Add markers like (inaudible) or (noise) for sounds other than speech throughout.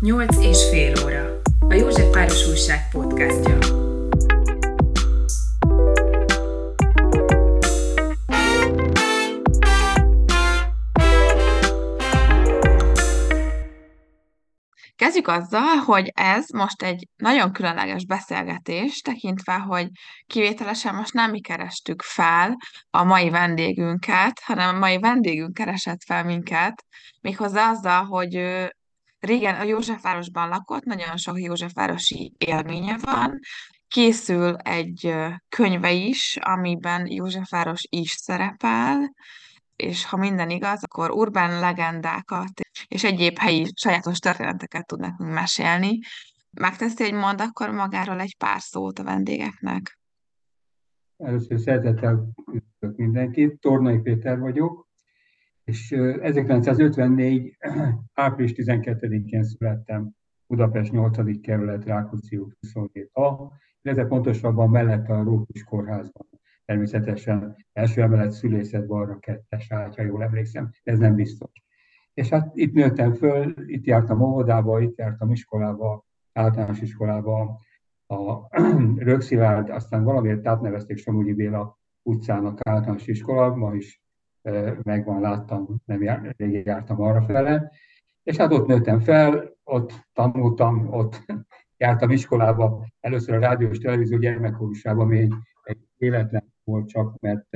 Nyolc és fél óra. A József Város Újság podcastja. Kezdjük azzal, hogy ez most egy nagyon különleges beszélgetés, tekintve, hogy kivételesen most nem mi kerestük fel a mai vendégünket, hanem a mai vendégünk keresett fel minket, méghozzá azzal, hogy régen a Józsefvárosban lakott, nagyon sok Józsefvárosi élménye van, készül egy könyve is, amiben Józsefváros is szerepel, és ha minden igaz, akkor urbán legendákat és egyéb helyi sajátos történeteket tud nekünk mesélni. Megteszi egy mond akkor magáról egy pár szót a vendégeknek. Először szeretettel üdvözlök mindenkit. Tornai Péter vagyok, és 1954. (clears throat) április 12-én születtem Budapest 8. kerület Rákóczi út 27A, illetve pontosabban mellett a Rókus kórházban. Természetesen első emelet szülészet balra kettes ágy, ha jól emlékszem, ez nem biztos. És hát itt nőttem föl, itt jártam óvodába, itt jártam iskolába, általános iskolába, a (clears throat) Rögszilárd, aztán valamiért átnevezték Somogyi Béla utcának általános iskola, ma is megvan, láttam, nem jár, rég jártam arra fele, és hát ott nőttem fel, ott tanultam, ott (laughs) jártam iskolába, először a rádió és televízió gyermekkórusában, ami egy, életlen volt csak, mert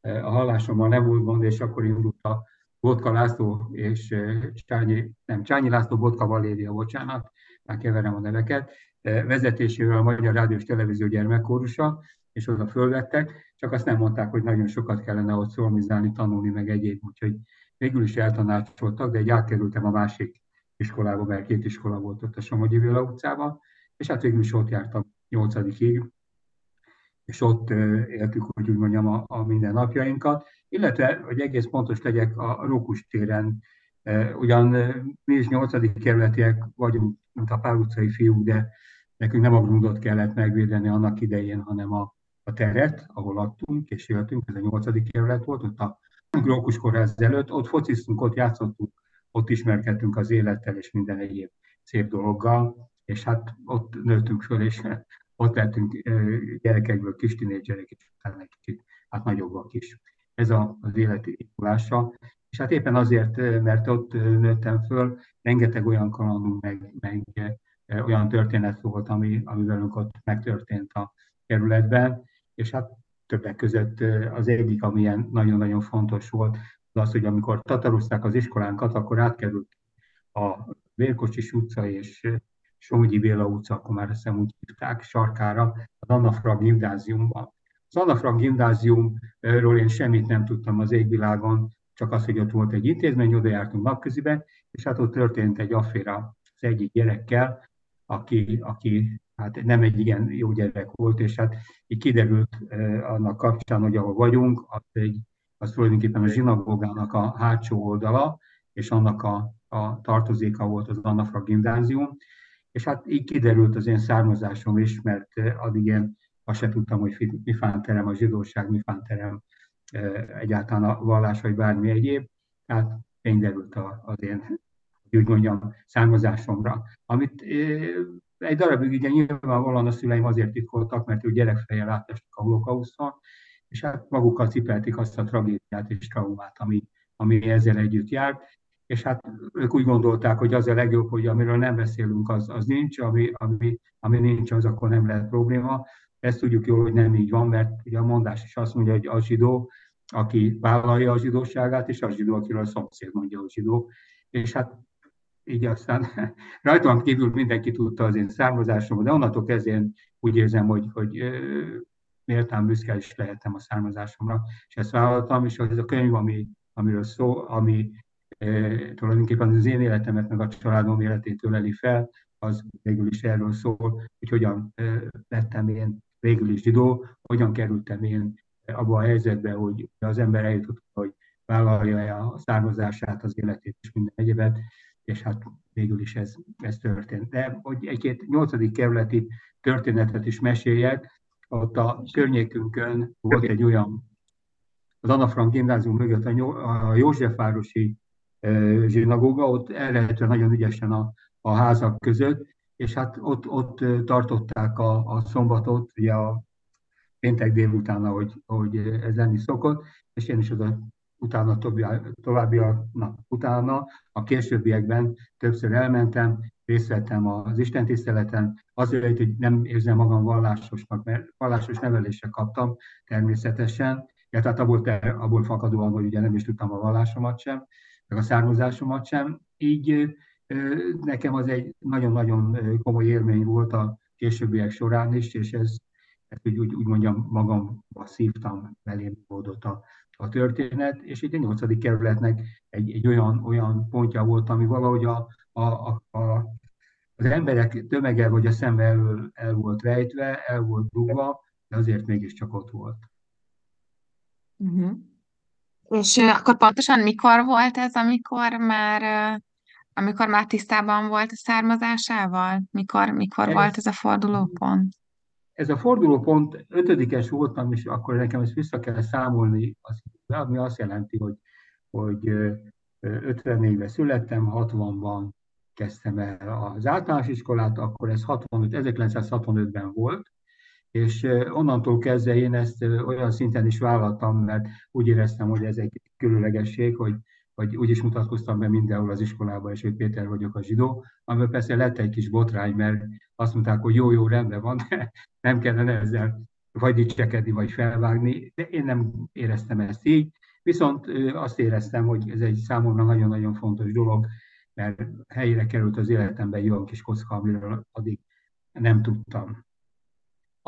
a hallásommal nem volt gond, és akkor indult a Botka László és Csányi, nem, Csányi László, Botka Valéria, bocsánat, már keverem a neveket, vezetésével a Magyar Rádió és Televízió gyermekkórusa, és oda fölvettek, csak azt nem mondták, hogy nagyon sokat kellene ott szolmizálni, tanulni, meg egyéb, úgyhogy végül is eltanácsoltak, de egy átkerültem a másik iskolába, mert két iskola volt ott a Somogyi Villa utcában, és hát végül is ott jártam nyolcadikig, és ott éltük, hogy úgy mondjam, a, a mindennapjainkat, illetve, hogy egész pontos legyek, a Rókus téren, ugyan mi is nyolcadik kerületiek vagyunk, mint a Pál utcai fiúk, de nekünk nem a grundot kellett megvédeni annak idején, hanem a, a teret, ahol laktunk és éltünk, ez a nyolcadik kerület volt, ott a Rókus kórház előtt, ott fociztunk, ott játszottunk, ott ismerkedtünk az élettel és minden egyéb szép dologgal, és hát ott nőttünk föl, és ott lettünk gyerekekből kis tinédzserek, és utána egy kicsit hát nagyobbak is. Ez a, az életi indulása. És hát éppen azért, mert ott nőttem föl, rengeteg olyan kalandunk, meg, meg olyan történet volt, ami, ami velünk ott megtörtént a kerületben, és hát többek között az egyik, amilyen nagyon-nagyon fontos volt, az az, hogy amikor tatarozták az iskolánkat, akkor átkerült a Vérkocsis utca és Somogyi Béla utca, akkor már azt úgy hívták, sarkára, az Anna Frag gimnáziumban. Az Anna Frag gimnáziumról én semmit nem tudtam az égvilágon, csak az, hogy ott volt egy intézmény, oda jártunk napközibe, és hát ott történt egy afféra az egyik gyerekkel, aki, aki hát nem egy igen jó gyerek volt, és hát így kiderült annak kapcsán, hogy ahol vagyunk, az, egy, az tulajdonképpen a zsinagógának a hátsó oldala, és annak a, a tartozéka volt az Annafra gimnázium, és hát így kiderült az én származásom is, mert addig én azt se tudtam, hogy mi fánterem a zsidóság, mi fánterem eh, egyáltalán a vallás, vagy bármi egyéb. Tehát fény derült az én, hogy mondjam, származásomra. Amit egy darabig ugye nyilvánvalóan a szüleim azért titkoltak, mert ők gyerekfejjel átestek a holokauszton, és hát magukkal cipelték azt a tragédiát és traumát, ami, ami ezzel együtt járt, és hát ők úgy gondolták, hogy az a legjobb, hogy amiről nem beszélünk, az, az nincs, ami, ami, ami nincs, az akkor nem lehet probléma. Ezt tudjuk jól, hogy nem így van, mert ugye a mondás is azt mondja, hogy a zsidó, aki vállalja a zsidóságát, és a zsidó, akiről a szomszéd mondja, hogy zsidó. És hát így aztán (laughs) rajtam kívül mindenki tudta az én származásomat, de onnantól kezdve én úgy érzem, hogy, hogy méltán büszke is lehettem a származásomra, és ezt vállaltam, és ez a könyv, ami, amiről szó, ami tulajdonképpen az én életemet, meg a családom életét öleli fel, az végül is erről szól, hogy hogyan lettem én végül is zsidó, hogyan kerültem én abba a helyzetbe, hogy az ember eljutott, hogy vállalja a származását, az életét és minden egyebet, és hát végül is ez, ez történt. De hogy egy-két nyolcadik kerületi történetet is meséljek, ott a környékünkön volt egy olyan, az Anna Frank gimnázium mögött a Józsefvárosi zsinagóga, ott ellehetően nagyon ügyesen a, a házak között, és hát ott, ott tartották a, a szombatot, ugye a péntek délután, ahogy, ahogy ez lenni szokott, és én is oda utána továbbiaknak utána, a későbbiekben többször elmentem, részt vettem az Isten tiszteleten, azért, hogy nem érzem magam vallásosnak, mert vallásos nevelésre kaptam természetesen, ja, tehát abból, abból fakadóan, hogy ugye nem is tudtam a vallásomat sem, meg a származásomat sem. Így nekem az egy nagyon-nagyon komoly élmény volt a későbbiek során is, és ez, ezt úgy, úgy, mondjam, magamba szívtam, belém oldott a, a történet, és itt a nyolcadik kerületnek egy, egy olyan, olyan pontja volt, ami valahogy a, a, a, a, az emberek tömege vagy a szembe elől el volt rejtve, el volt dugva, de azért mégiscsak ott volt. Uh-huh. És akkor pontosan mikor volt ez, amikor már amikor már tisztában volt a származásával? Mikor, mikor ez, volt ez a fordulópont? Ez a fordulópont ötödikes voltam, és akkor nekem ezt vissza kell számolni, ami azt jelenti, hogy, hogy 54-ben születtem, 60-ban kezdtem el az általános iskolát, akkor ez 65, 1965-ben volt, és onnantól kezdve én ezt olyan szinten is vállaltam, mert úgy éreztem, hogy ez egy különlegesség, hogy, hogy úgy is mutatkoztam be mindenhol az iskolában, és hogy Péter vagyok a zsidó, amiből persze lett egy kis botrány, mert azt mondták, hogy jó, jó, rendben van, de nem kellene ezzel vagy dicsekedni, vagy felvágni, de én nem éreztem ezt így, viszont azt éreztem, hogy ez egy számomra nagyon-nagyon fontos dolog, mert helyére került az életemben egy olyan kis kocka, amiről addig nem tudtam.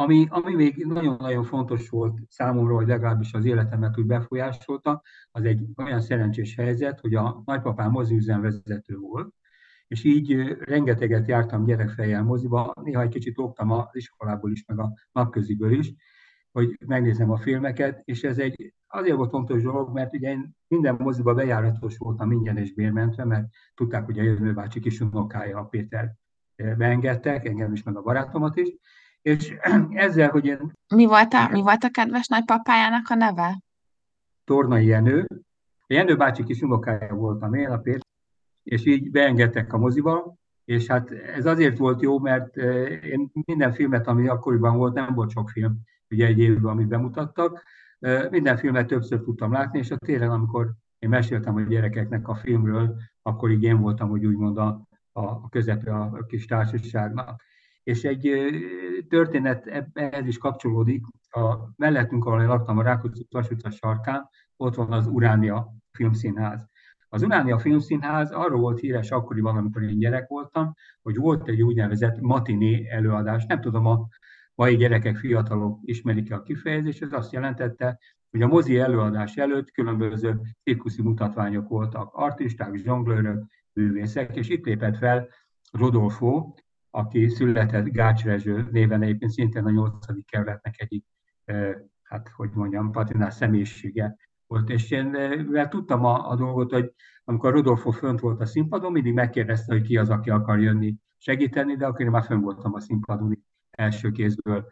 Ami, ami még nagyon-nagyon fontos volt számomra, hogy legalábbis az életemet úgy befolyásolta, az egy olyan szerencsés helyzet, hogy a nagypapám moziüzemvezető volt, és így rengeteget jártam gyerekfejjel moziba, néha egy kicsit oktam az iskolából is, meg a napköziből is, hogy megnézem a filmeket, és ez egy azért volt fontos dolog, mert ugye én minden moziba bejáratos voltam ingyen és bérmentve, mert tudták, hogy a jövő bácsi kis unokája, a Péter beengedtek, engem is, meg a barátomat is, és (clears throat) ezzel, hogy én... Mi volt a, mi volt a kedves nagypapájának a neve? Tornai Jenő. Jenő bácsi kis unokája voltam én, a Péter, és így beengedtek a moziba, és hát ez azért volt jó, mert eh, én minden filmet, ami akkoriban volt, nem volt sok film, ugye egy évben, amit bemutattak, eh, minden filmet többször tudtam látni, és a télen, amikor én meséltem a gyerekeknek a filmről, akkor így én voltam, hogy úgymond a, a közepe a kis társaságnak. És egy történet ehhez is kapcsolódik. A mellettünk, ahol én laktam, a Rákóczi Vasutca sarkán, ott van az Uránia Filmszínház. Az Uránia Filmszínház arról volt híres akkoriban, amikor én gyerek voltam, hogy volt egy úgynevezett matiné előadás. Nem tudom, a mai gyerekek, fiatalok ismerik a kifejezést, ez azt jelentette, hogy a mozi előadás előtt különböző cirkuszi mutatványok voltak, artisták, zsonglőrök, művészek, és itt lépett fel Rodolfo, aki született Gács Rezső néven egyébként szintén a nyolcadik kerületnek egyik, hát hogy mondjam, patinás személyisége volt. És én mivel tudtam a, a dolgot, hogy amikor Rodolfo fönt volt a színpadon, mindig megkérdezte, hogy ki az, aki akar jönni segíteni, de akkor én már fönn voltam a színpadon, első kézből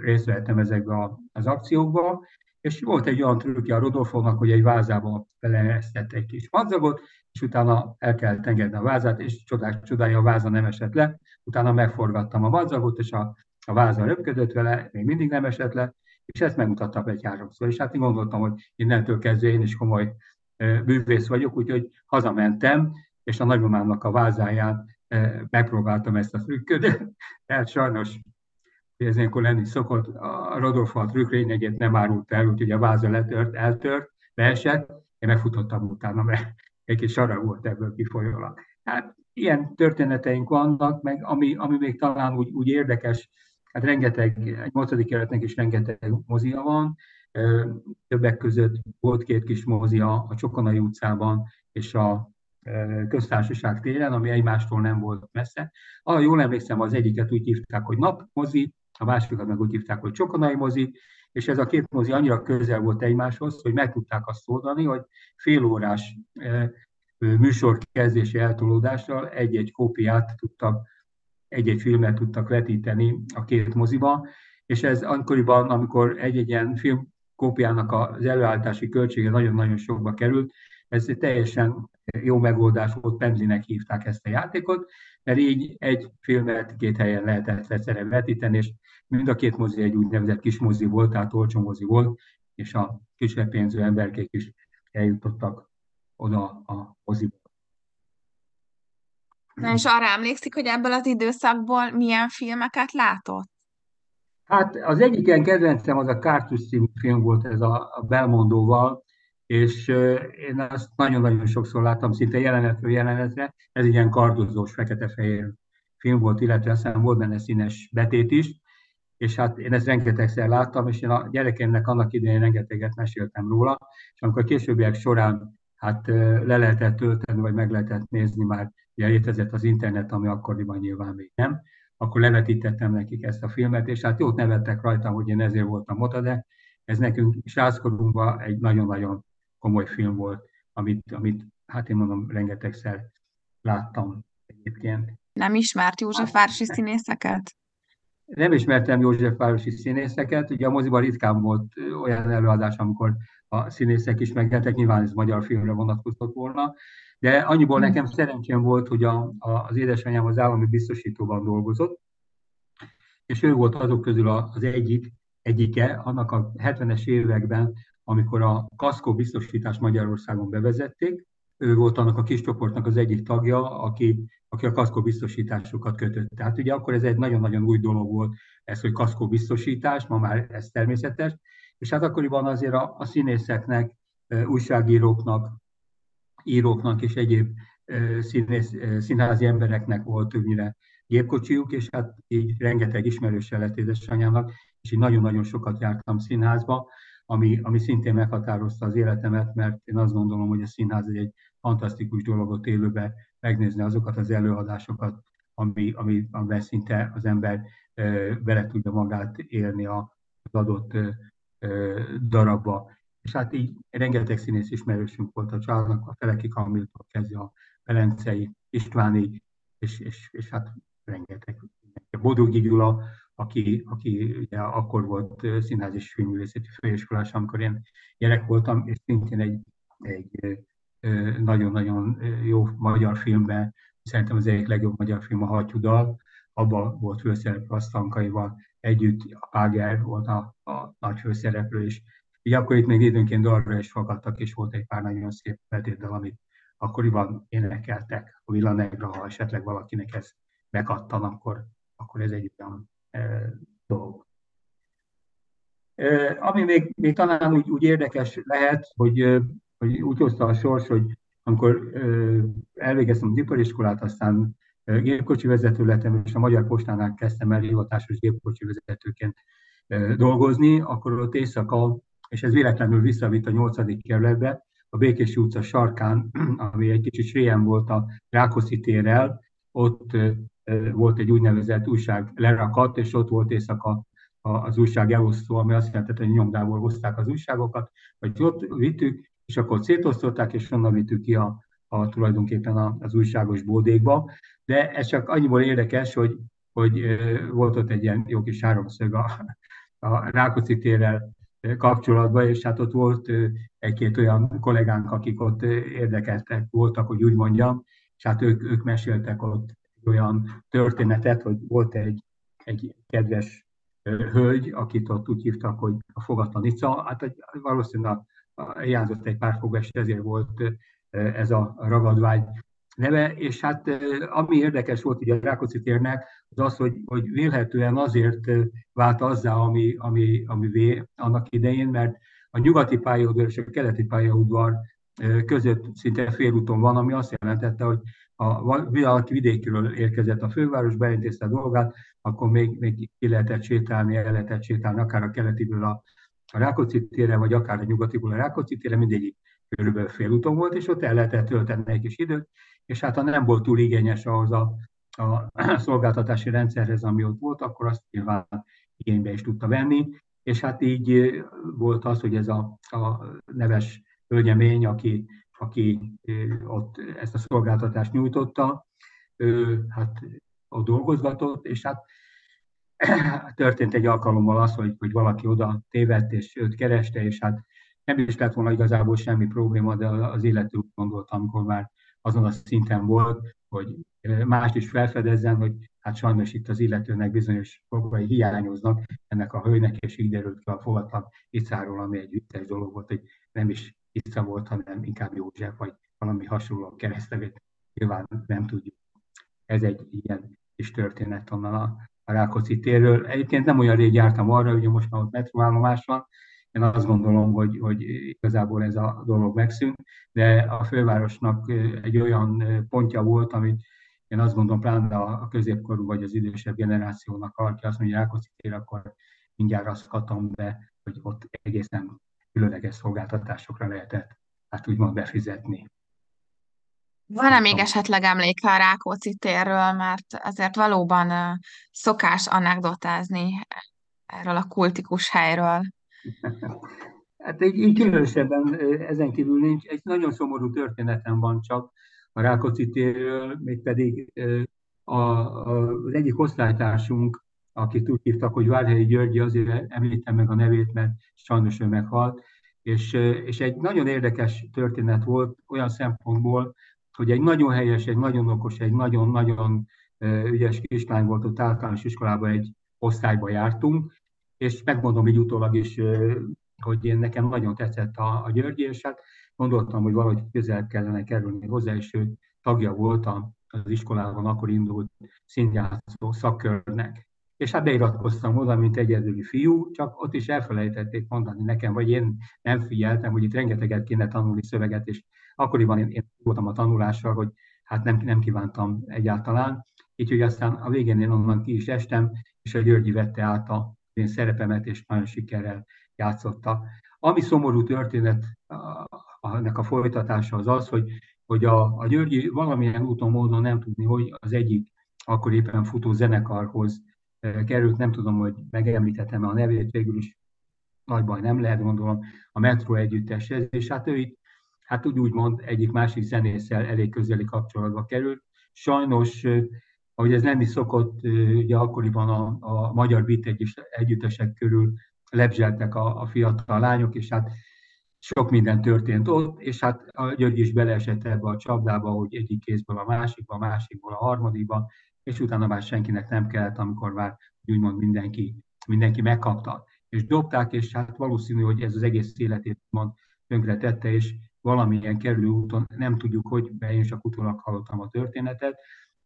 részt vettem ezekbe az akciókba, és volt egy olyan trükkje a Rodolfónak, hogy egy vázába beleesztett egy kis madzagot, és utána el kellett engedni a vázát, és csodás csodája a váza nem esett le, utána megforgattam a madzagot, és a, a váza röpködött vele, még mindig nem esett le, és ezt megmutattam egy háromszor, és hát én gondoltam, hogy innentől kezdve én is komoly művész vagyok, úgyhogy hazamentem, és a nagymamámnak a vázáján megpróbáltam ezt a trükköt, tehát (laughs) sajnos ez ilyenkor lenni szokott, a Rodolfo a trükk lényegét nem árult el, úgyhogy a váza letört, eltört, leesett, én megfutottam utána, mert egy kis arra volt ebből kifolyólag. Hát ilyen történeteink vannak, meg ami, ami még talán úgy, úgy érdekes, hát rengeteg, egy nyolcadik keretnek is rengeteg mozia van, többek között volt két kis mozia a Csokonai utcában és a köztársaság téren, ami egymástól nem volt messze. Ah, jól emlékszem, az egyiket úgy hívták, hogy napmozi, a másikat meg úgy hívták, hogy Csokonai mozi, és ez a két mozi annyira közel volt egymáshoz, hogy meg tudták azt oldani, hogy félórás műsor kezdési eltolódással egy-egy kópiát tudtak, egy-egy filmet tudtak vetíteni a két moziba, és ez akkoriban, amikor egy-egy ilyen film kópiának az előállítási költsége nagyon-nagyon sokba került. Ez teljesen jó megoldás volt, Pendlinek hívták ezt a játékot, mert így egy filmet két helyen lehetett egyszerre vetíteni, és mind a két mozi egy úgynevezett kis mozi volt, tehát olcsó mozi volt, és a kisebb pénzű emberkék is eljutottak oda a moziba. Na és arra emlékszik, hogy ebből az időszakból milyen filmeket látott? Hát az egyik ilyen kedvencem az a Kártusz című film volt, ez a, a Belmondóval, és én azt nagyon-nagyon sokszor láttam, szinte jelenetről jelenetre. Ez ilyen kardozós, fekete-fehér film volt, illetve aztán volt benne színes betét is, és hát én ezt rengetegszer láttam, és én a gyerekemnek annak idején rengeteget meséltem róla, és amikor későbbiek során hát le lehetett tölteni, vagy meg lehetett nézni, már ugye létezett az internet, ami akkoriban nyilván még nem, akkor levetítettem nekik ezt a filmet, és hát jót nevettek rajta, hogy én ezért voltam oda, de ez nekünk sráckorunkban egy nagyon-nagyon komoly film volt, amit, amit hát én mondom, rengetegszer láttam egyébként. Nem ismert József Városi színészeket? Nem ismertem József Városi színészeket, ugye a moziban ritkán volt olyan előadás, amikor a színészek is megjelentek, nyilván ez magyar filmre vonatkozott volna, de annyiból hmm. nekem szerencsém volt, hogy a, a, az édesanyám az állami biztosítóban dolgozott, és ő volt azok közül az egyik, egyike, annak a 70-es években, amikor a kaszkó biztosítást Magyarországon bevezették, ő volt annak a kis csoportnak az egyik tagja, aki, aki a kaszkó biztosításokat kötött. Tehát ugye akkor ez egy nagyon-nagyon új dolog volt, ez, hogy kaszkó biztosítás, ma már ez természetes, és hát akkoriban azért a, a színészeknek, újságíróknak, íróknak és egyéb színész, színházi embereknek volt többnyire gépkocsijuk, és hát így rengeteg ismerőse lett édesanyámnak, és így nagyon-nagyon sokat jártam színházba, ami, ami szintén meghatározta az életemet, mert én azt gondolom, hogy a színház egy fantasztikus dologot élőbe megnézni azokat az előadásokat, ami, ami, amiben szinte az ember e, bele tudja magát élni az adott darabba. És hát így rengeteg színész ismerősünk volt a családnak, a Feleki Kamiltól kezdve a Velencei Istvánig, és, és, és hát rengeteg. Bodogi Gyula, aki, aki ugye akkor volt színház és filmművészeti főiskolás, amikor én gyerek voltam, és szintén egy, egy nagyon-nagyon jó magyar filmben, szerintem az egyik legjobb magyar film a Hattyudal, abban volt főszereplő a Stankaival együtt, a Páger volt a, a nagy főszereplő is. Így akkor itt még időnként dalra is fogadtak, és volt egy pár nagyon szép betétdal, amit akkoriban énekeltek a Villanegra, ha esetleg valakinek ez bekattan, akkor, akkor ez egy olyan dolog. Ami még, még talán úgy, úgy érdekes lehet, hogy, hogy úgy hozta a sors, hogy amikor elvégeztem az ipariskolát, aztán gépkocsi vezető lettem, és a Magyar Postánál kezdtem el hivatásos gépkocsi vezetőként dolgozni, akkor ott éjszaka, és ez véletlenül visszavitt a 8. kerületbe, a Békési utca sarkán, (clears throat) ami egy kicsit sréjen volt a Rákoszi térrel, ott volt egy úgynevezett újság lerakat, és ott volt éjszaka az újság elosztó, ami azt jelenti, hogy nyomdából hozták az újságokat, vagy ott vittük, és akkor szétosztották, és onnan vittük ki a, a tulajdonképpen az újságos bódékba. De ez csak annyiból érdekes, hogy, hogy volt ott egy ilyen jó kis háromszög a, a Rákóczi térrel kapcsolatban, és hát ott volt egy-két olyan kollégánk, akik ott érdekeltek voltak, hogy úgy mondjam, és hát ők, ők meséltek ott olyan történetet, hogy volt egy, egy kedves hölgy, akit ott úgy hívtak, hogy a fogatlanica, hát valószínűleg hiányzott egy pár fogás, ezért volt ez a ragadvágy neve, és hát ami érdekes volt ugye a Rákóczi térnek, az az, hogy, hogy vélhetően azért vált azzá, ami, ami, ami vé annak idején, mert a nyugati pályaudvar és a keleti pályaudvar között szinte félúton van, ami azt jelentette, hogy ha valaki vidékről érkezett a főváros, beintézte a dolgát, akkor még, még ki lehetett sétálni, el lehetett sétálni, akár a keletiből a, a Rákóczi térre, vagy akár a nyugatiből a Rákóczi térre, mindegyik körülbelül félúton volt, és ott el lehetett tölteni egy kis időt, és hát ha nem volt túl igényes ahhoz a, a (clears throat) szolgáltatási rendszerhez, ami ott volt, akkor azt nyilván igénybe is tudta venni, és hát így volt az, hogy ez a, a neves hölgyemény, aki aki ott ezt a szolgáltatást nyújtotta, ő hát ott dolgozgatott, és hát (clears throat) történt egy alkalommal az, hogy, hogy valaki oda tévedt, és őt kereste, és hát nem is lett volna igazából semmi probléma, de az illető úgy gondolt, amikor már azon a szinten volt, hogy mást is felfedezzen, hogy hát sajnos itt az illetőnek bizonyos fogai hiányoznak ennek a hölgynek, és így derült ki a fogatlan Icáról, ami egy vicces dolog volt, hogy nem is Ica volt, hanem inkább József, vagy valami hasonló keresztevét. Nyilván nem tudjuk. Ez egy ilyen kis történet onnan a, a Rákóczi térről. Egyébként nem olyan rég jártam arra, ugye most már ott metróállomás van, én azt gondolom, hogy, hogy igazából ez a dolog megszűnt, de a fővárosnak egy olyan pontja volt, amit én azt gondolom, pláne a középkorú vagy az idősebb generációnak, aki azt mondja, Rákóczi tér, akkor mindjárt azt katom be, hogy ott egészen különleges szolgáltatásokra lehetett, hát úgymond befizetni. Van-e még esetleg emléke a Rákóczi térről, mert azért valóban szokás anekdotázni erről a kultikus helyről? Hát egy, így különösebben ezen kívül nincs. Egy nagyon szomorú történetem van csak a Rákóczi térről, mégpedig a, a, az egyik osztálytársunk, akit úgy hívtak, hogy Várhelyi Györgyi, azért említem meg a nevét, mert sajnos ő meghalt, és, és egy nagyon érdekes történet volt olyan szempontból, hogy egy nagyon helyes, egy nagyon okos, egy nagyon-nagyon ügyes kislány volt ott általános iskolában egy osztályba jártunk, és megmondom így utólag is, hogy én nekem nagyon tetszett a, a György, és hát gondoltam, hogy valahogy közel kellene kerülni hozzá, és ő tagja volt az iskolában, akkor indult színjátszó szakkörnek. És hát beiratkoztam oda, mint egyedüli fiú, csak ott is elfelejtették mondani nekem, vagy én nem figyeltem, hogy itt rengeteget kéne tanulni szöveget, és akkoriban én, én voltam a tanulással, hogy hát nem, nem kívántam egyáltalán. Így, hogy aztán a végén én onnan ki is estem, és a Györgyi vette át a én szerepemet, és nagyon sikerrel játszotta. Ami szomorú történet ennek a folytatása az az, hogy, hogy a, a Györgyi valamilyen úton, módon nem tudni, hogy az egyik akkor éppen futó zenekarhoz e, került, nem tudom, hogy megemlítettem a nevét, végül is nagy baj nem lehet, gondolom, a Metro együtteshez, és hát ő itt, hát úgy úgymond egyik másik zenésszel elég közeli kapcsolatba került. Sajnos ahogy ez lenni szokott, ugye akkoriban a, a magyar beat együttesek körül lebzseltek a, a fiatal lányok, és hát sok minden történt ott, és hát a György is beleesett ebbe a csapdába, hogy egyik kézből a másikba, a másikból a harmadikba, és utána már senkinek nem kellett, amikor már úgymond mindenki, mindenki megkapta. És dobták, és hát valószínű, hogy ez az egész életét mond tönkre tette, és valamilyen kerülő úton, nem tudjuk, hogy, be én csak utólag hallottam a történetet,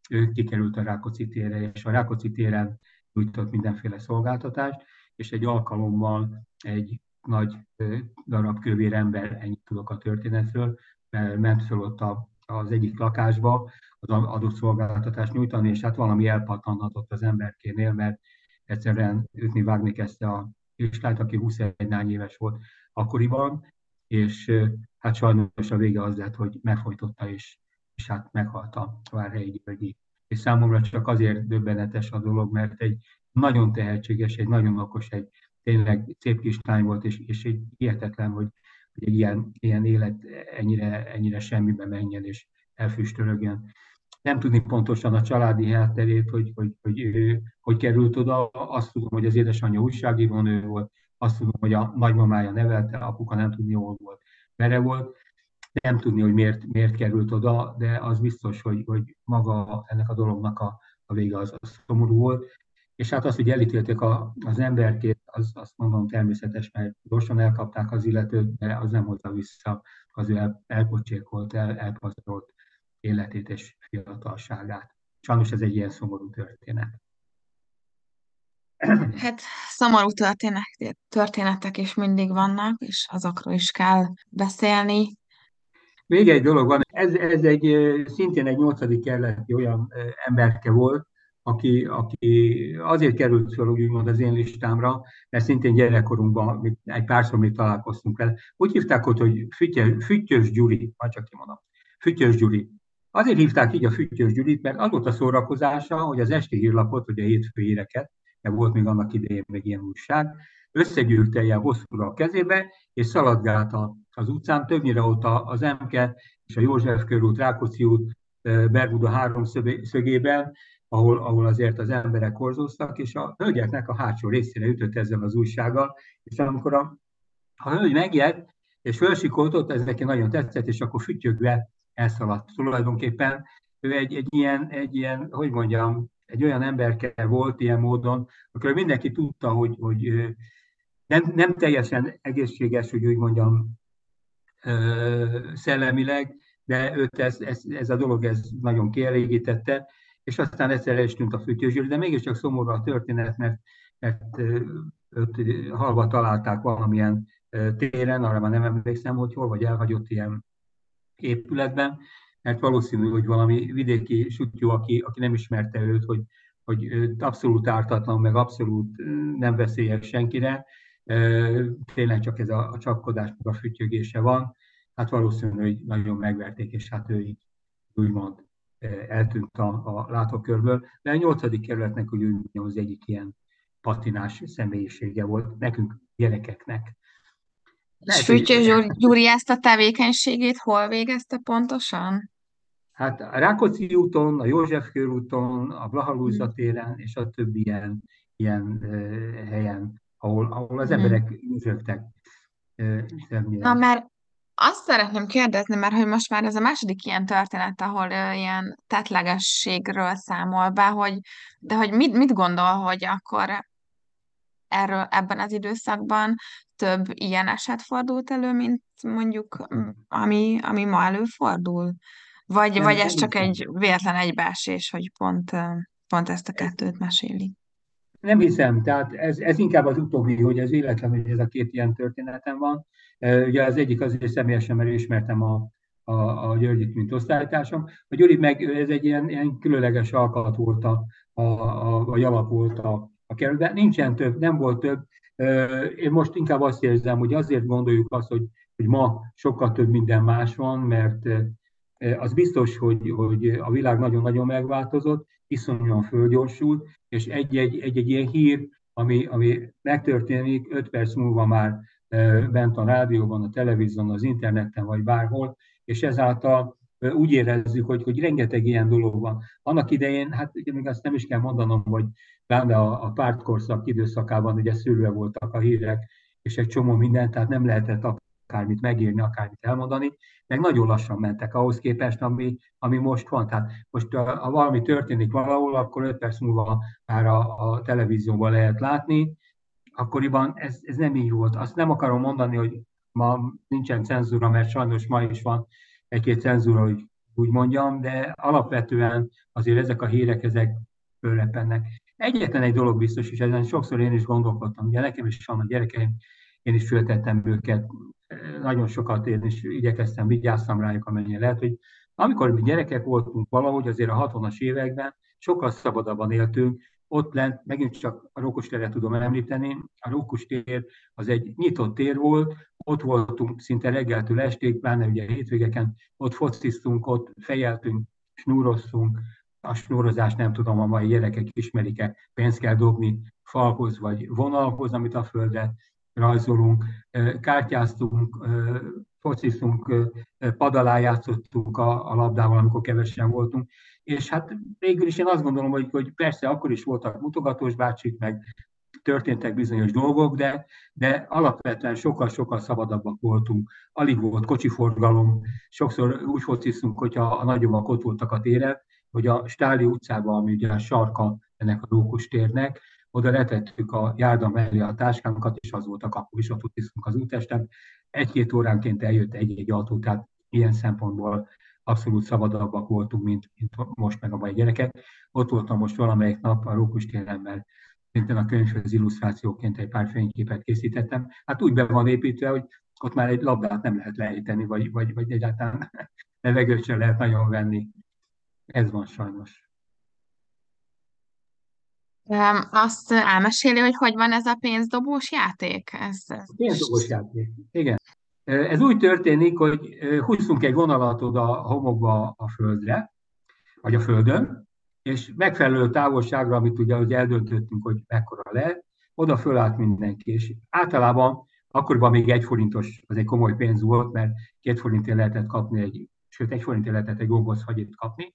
ő kikerült a Rákóczi térre, és a Rákóczi téren nyújtott mindenféle szolgáltatást, és egy alkalommal egy nagy darab kövér ember, ennyit tudok a történetről, ment föl ott az egyik lakásba az adott szolgáltatást nyújtani, és hát valami elpattanhatott az emberkénél, mert egyszerűen ütni, vágni kezdte a kislányt, aki 21 éves volt akkoriban, és hát sajnos a vége az lett, hogy megfojtotta és és hát meghalt a Várhelyi Györgyi. És számomra csak azért döbbenetes a dolog, mert egy nagyon tehetséges, egy nagyon okos, egy tényleg szép kislány volt, és, és egy hihetetlen, hogy, hogy egy ilyen, ilyen élet ennyire, ennyire semmibe menjen és elfüstölögjen. Nem tudni pontosan a családi hátterét, hogy, hogy, hogy ő hogy került oda. Azt tudom, hogy az édesanyja újságírónő volt, azt tudom, hogy a nagymamája nevelte, apuka nem tudni, hol volt, mere volt nem tudni, hogy miért, miért került oda, de az biztos, hogy, hogy maga ennek a dolognak a, a vége az, az szomorú volt. És hát az, hogy elítélték a, az emberkét, az, azt mondom természetes, mert gyorsan elkapták az illetőt, de az nem hozta vissza az ő el, elpocsékolt, el, elpazarolt életét és fiatalságát. Sajnos ez egy ilyen szomorú történet. Hát szomorú történetek, történetek is mindig vannak, és azokról is kell beszélni. Még egy dolog van, ez, ez egy szintén egy nyolcadik kerületi olyan emberke volt, aki, aki azért került fel úgymond az én listámra, mert szintén gyerekkorunkban egy párszor még találkoztunk vele. Úgy hívták ott, hogy Füttyös Gyuri, vagy csak kimondom. Füttyös Gyuri. Azért hívták így a Füttyös Gyurit, mert az volt a szórakozása, hogy az esti hírlapot, vagy a hétfő híreket, mert volt még annak idején még ilyen újság, összegyűrte ilyen hosszúra a kezébe, és szaladgált az utcán, többnyire ott az Emke és a József körút, Rákóczi út Bermuda háromszögében, ahol, ahol azért az emberek horzoztak, és a hölgyeknek a hátsó részére ütött ezzel az újsággal, és amikor a, a hölgy megjött, és fölsikoltott, ez neki nagyon tetszett, és akkor fütyögve elszaladt. Tulajdonképpen ő egy, egy, ilyen, egy ilyen, hogy mondjam, egy olyan emberke volt ilyen módon, akkor mindenki tudta, hogy, hogy nem, nem teljesen egészséges, hogy úgy mondjam, szellemileg, de őt ez, ez, ez a dolog ez nagyon kielégítette, és aztán egyszerre is tűnt a fütyőzsűr, de mégiscsak szomorú a történet, mert, mert őt halva találták valamilyen téren, arra már nem emlékszem, hogy hol, vagy elhagyott ilyen épületben, mert valószínű, hogy valami vidéki sutyó, aki, aki nem ismerte őt, hogy, hogy abszolút ártatlan, meg abszolút nem veszélyes senkire, tényleg csak ez a, a csapkodás, meg a fütyögése van, hát valószínű, hogy nagyon megverték, és hát ő így úgymond eltűnt a, a látókörből. De a nyolcadik kerületnek úgy az egyik ilyen patinás személyisége volt nekünk, gyerekeknek. És Fütyös Gyuri ezt a tevékenységét hol végezte pontosan? Hát a Rákóczi úton, a József körúton, a Blahalúza téren, és a többi ilyen, ilyen uh, helyen, ahol, ahol az hmm. emberek üzögtek. Na, mert azt szeretném kérdezni, mert hogy most már ez a második ilyen történet, ahol uh, ilyen tetlegességről számol be, hogy, de hogy mit, mit gondol, hogy akkor erről ebben az időszakban több ilyen eset fordult elő, mint mondjuk ami, ami ma előfordul? Vagy, nem, vagy ez csak hiszem. egy véletlen egybeesés, hogy pont, pont ezt a kettőt meséli? Nem hiszem, tehát ez, ez inkább az utóbbi, hogy ez véletlen, hogy ez a két ilyen történetem van. Ugye az egyik azért személyesen, mert ismertem a, a, a Györgyit, mint osztálytársam. A Gyuri meg ez egy ilyen, ilyen különleges alkat volt, a, a, a, a jalap volt a, a kerületben. Nincsen több, nem volt több. Én most inkább azt érzem, hogy azért gondoljuk azt, hogy, hogy ma sokkal több minden más van, mert az biztos, hogy, hogy a világ nagyon-nagyon megváltozott, iszonyúan fölgyorsult, és egy-egy, egy-egy ilyen hír, ami, ami megtörténik, öt perc múlva már bent a rádióban, a televízión, az interneten, vagy bárhol, és ezáltal úgy érezzük, hogy, hogy rengeteg ilyen dolog van. Annak idején, hát ugye még azt nem is kell mondanom, hogy de a, a pártkorszak időszakában ugye szülve voltak a hírek, és egy csomó mindent, tehát nem lehetett akármit megírni, akármit elmondani, meg nagyon lassan mentek ahhoz képest, ami, ami most van. Tehát most ha valami történik valahol, akkor 5 perc múlva már a, a televízióban lehet látni, akkoriban ez, ez nem így volt. Azt nem akarom mondani, hogy ma nincsen cenzúra, mert sajnos ma is van egy-két cenzúra, hogy úgy mondjam, de alapvetően azért ezek a hírek, ezek fölrepennek. Egyetlen egy dolog biztos, és ezen sokszor én is gondolkodtam, ugye nekem is van a gyerekeim, én is föltettem őket, nagyon sokat én is igyekeztem, vigyáztam rájuk, amennyire lehet, hogy amikor mi gyerekek voltunk valahogy azért a 60-as években, sokkal szabadabban éltünk, ott lent, megint csak a Rókus teret tudom említeni, a Rókus tér az egy nyitott tér volt, ott voltunk szinte reggeltől estig, pláne ugye hétvégeken, ott fociztunk, ott fejeltünk, snúroztunk, a snúrozást nem tudom, a mai gyerekek ismerik-e, pénzt kell dobni falhoz vagy vonalhoz, amit a földre rajzolunk, kártyáztunk, fociztunk, padalá játszottunk a, a labdával, amikor kevesen voltunk, és hát végül is én azt gondolom, hogy, hogy persze akkor is voltak mutogatós bácsik, meg történtek bizonyos dolgok, de, de alapvetően sokkal-sokkal szabadabbak voltunk. Alig volt kocsiforgalom, sokszor úgy fociztunk, hogyha a nagyobbak ott voltak a téren, hogy a Stáli utcában, ami ugye a sarka ennek a Rókus térnek, oda letettük a járda mellé a táskánkat, és az volt a kapu, és ott tisztunk az útesten. Egy-két óránként eljött egy-egy autó, tehát ilyen szempontból abszolút szabadabbak voltunk, mint, mint most meg a mai gyerekek. Ott voltam most valamelyik nap a Rókus téren, mert szintén a könyvhöz illusztrációként egy pár fényképet készítettem. Hát úgy be van építve, hogy ott már egy labdát nem lehet lejteni, vagy, vagy, vagy egyáltalán levegőt sem lehet nagyon venni. Ez van sajnos. Azt elmeséli, hogy hogy van ez a pénzdobós játék? Ez, ez... Pénzdobós játék, igen. Ez úgy történik, hogy húzunk egy vonalat oda a homokba a földre, vagy a földön, és megfelelő távolságra, amit ugye hogy eldöntöttünk, hogy mekkora lehet, oda fölállt mindenki. És általában akkoriban még egy forintos, az egy komoly pénz volt, mert két forintért lehetett kapni egy sőt egy forintért lehetett egy gomboz fagyit kapni.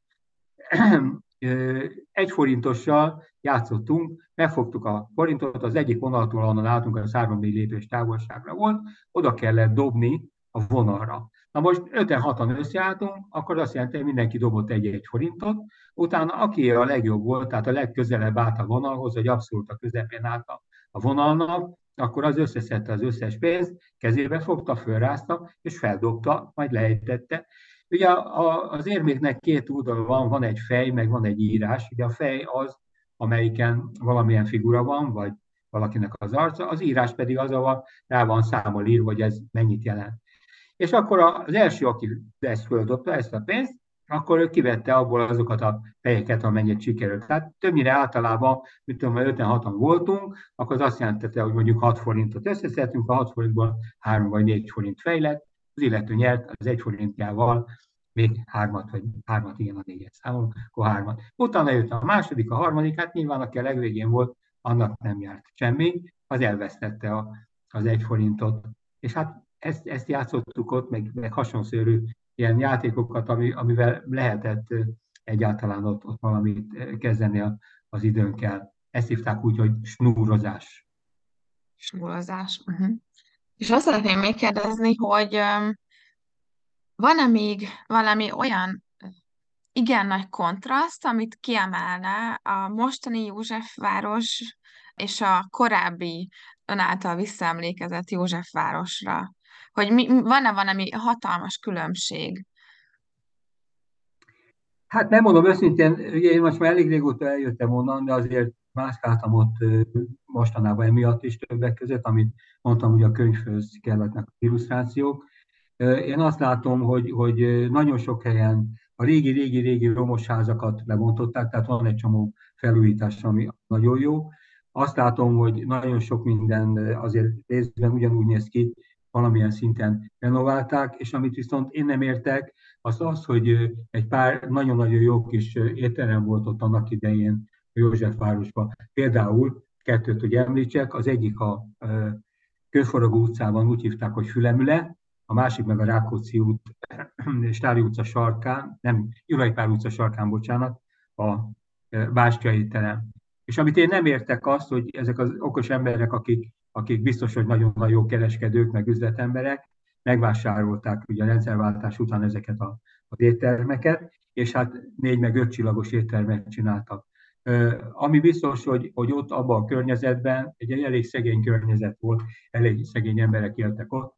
Egy forintossal játszottunk, megfogtuk a forintot, az egyik vonaltól, ahonnan álltunk, az 3 lépés távolságra volt, oda kellett dobni a vonalra. Na most 5-6-an összeálltunk, akkor azt jelenti, hogy mindenki dobott egy-egy forintot, utána aki a legjobb volt, tehát a legközelebb állt a vonalhoz, vagy abszolút a közepén állt a vonalnak, akkor az összeszedte az összes pénzt, kezébe fogta, fölrázta, és feldobta, majd lejtette. Ugye az érméknek két oldal van, van egy fej, meg van egy írás. Ugye a fej az, amelyiken valamilyen figura van, vagy valakinek az arca, az írás pedig az, ahol rá van számol írva, hogy ez mennyit jelent. És akkor az első, aki ezt földobta, ezt a pénzt, akkor ő kivette abból azokat a fejeket, amennyit sikerült. Tehát többnyire általában, mit tudom, 5-6-an voltunk, akkor az azt jelentette, hogy mondjuk 6 forintot összeszedtünk, a 6 forintból 3 vagy 4 forint fejlett, az illető nyert az 1 forintjával még hármat, vagy hármat, igen, a négyet számolunk, akkor hármat. Utána jött a második, a harmadik, hát nyilván aki a legvégén volt, annak nem járt semmi, az elvesztette a, az egy forintot. És hát ezt, ezt játszottuk ott, meg, meg hasonszörű ilyen játékokat, ami, amivel lehetett egyáltalán ott, ott valamit kezdeni az időnkkel. Ezt hívták úgy, hogy snúrozás. Snúrozás. Uh-huh. És azt szeretném még kérdezni, hogy van-e még valami olyan igen nagy kontraszt, amit kiemelne a mostani Józsefváros és a korábbi ön által visszaemlékezett Józsefvárosra? Hogy mi, van-e valami hatalmas különbség? Hát nem mondom őszintén, ugye én most már elég régóta eljöttem onnan, de azért mászkáltam ott mostanában emiatt is többek között, amit mondtam, hogy a könyvhöz kelletnek az illusztrációk. Én azt látom, hogy, hogy nagyon sok helyen a régi-régi-régi romos házakat lebontották, tehát van egy csomó felújítás, ami nagyon jó. Azt látom, hogy nagyon sok minden azért részben ugyanúgy néz ki, valamilyen szinten renoválták, és amit viszont én nem értek, az az, hogy egy pár nagyon-nagyon jó kis étterem volt ott annak idején a Józsefvárosban. Például kettőt, hogy említsek, az egyik a Kőforogó utcában úgy hívták, hogy Fülemüle, a másik meg a Rákóczi út, (clears throat) Stári utca sarkán, nem, Juraj Pál utca sarkán, bocsánat, a Bástyai terem. És amit én nem értek azt, hogy ezek az okos emberek, akik, akik biztos, hogy nagyon jó kereskedők, meg üzletemberek, megvásárolták ugye a rendszerváltás után ezeket a, az éttermeket, és hát négy meg öt csillagos éttermet csináltak. Ami biztos, hogy, hogy ott abban a környezetben, egy elég szegény környezet volt, elég szegény emberek éltek ott,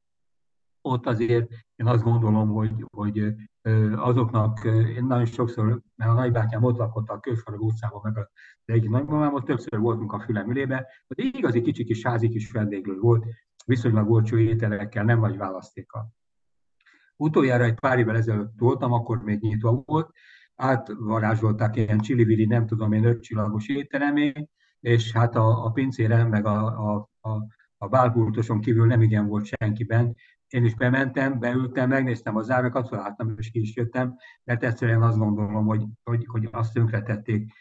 ott azért én azt gondolom, hogy, hogy azoknak, én nagyon sokszor, mert a nagybátyám ott lakott a Kőfarag utcában, meg az egyik nagymamám, ott többször voltunk a fülemülébe, hogy igazi kicsi kis házi kis vendéglő volt, viszonylag olcsó ételekkel, nem vagy választéka. Utoljára egy pár évvel ezelőtt voltam, akkor még nyitva volt, átvarázsolták ilyen csili nem tudom én, öt csillagos étteremé, és hát a, a pincérem, meg a, a, a, a bálpultoson kívül nem igen volt senkiben, én is bementem, beültem, megnéztem az árakat, felálltam és ki is jöttem, mert egyszerűen azt gondolom, hogy, hogy, hogy azt tönkretették,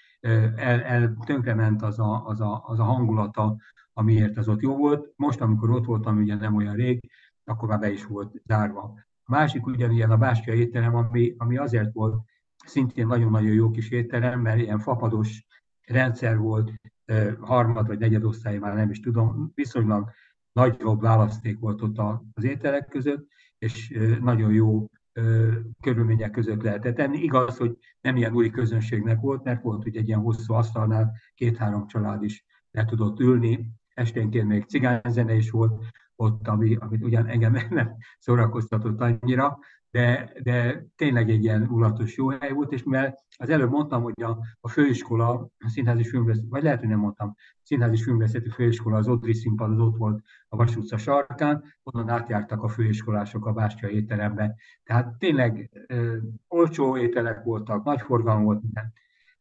el, el tönkrement az a, az, a, az a hangulata, amiért az ott jó volt. Most, amikor ott voltam, ugye nem olyan rég, akkor már be is volt zárva. A másik ugyanilyen a Bástya étterem, ami, ami azért volt szintén nagyon-nagyon jó kis étterem, mert ilyen fapados rendszer volt, harmad vagy negyed osztály, már nem is tudom, viszonylag nagyobb választék volt ott az ételek között, és nagyon jó körülmények között lehetett enni. Igaz, hogy nem ilyen új közönségnek volt, mert volt ugye egy ilyen hosszú asztalnál két-három család is le tudott ülni. Esténként még cigányzene is volt ott, ami, amit ugyan engem (laughs) nem szórakoztatott annyira, de, de tényleg egy ilyen ulatos jó hely volt, és mivel az előbb mondtam, hogy a, a főiskola, a színházi filmveszély, vagy lehet, hogy nem mondtam, színházi filmveszélyű főiskola, az Odri színpad, az ott volt a Vas utca sarkán, onnan átjártak a főiskolások a Bástya étterembe. Tehát tényleg ö, olcsó ételek voltak, nagy forgalom volt minden.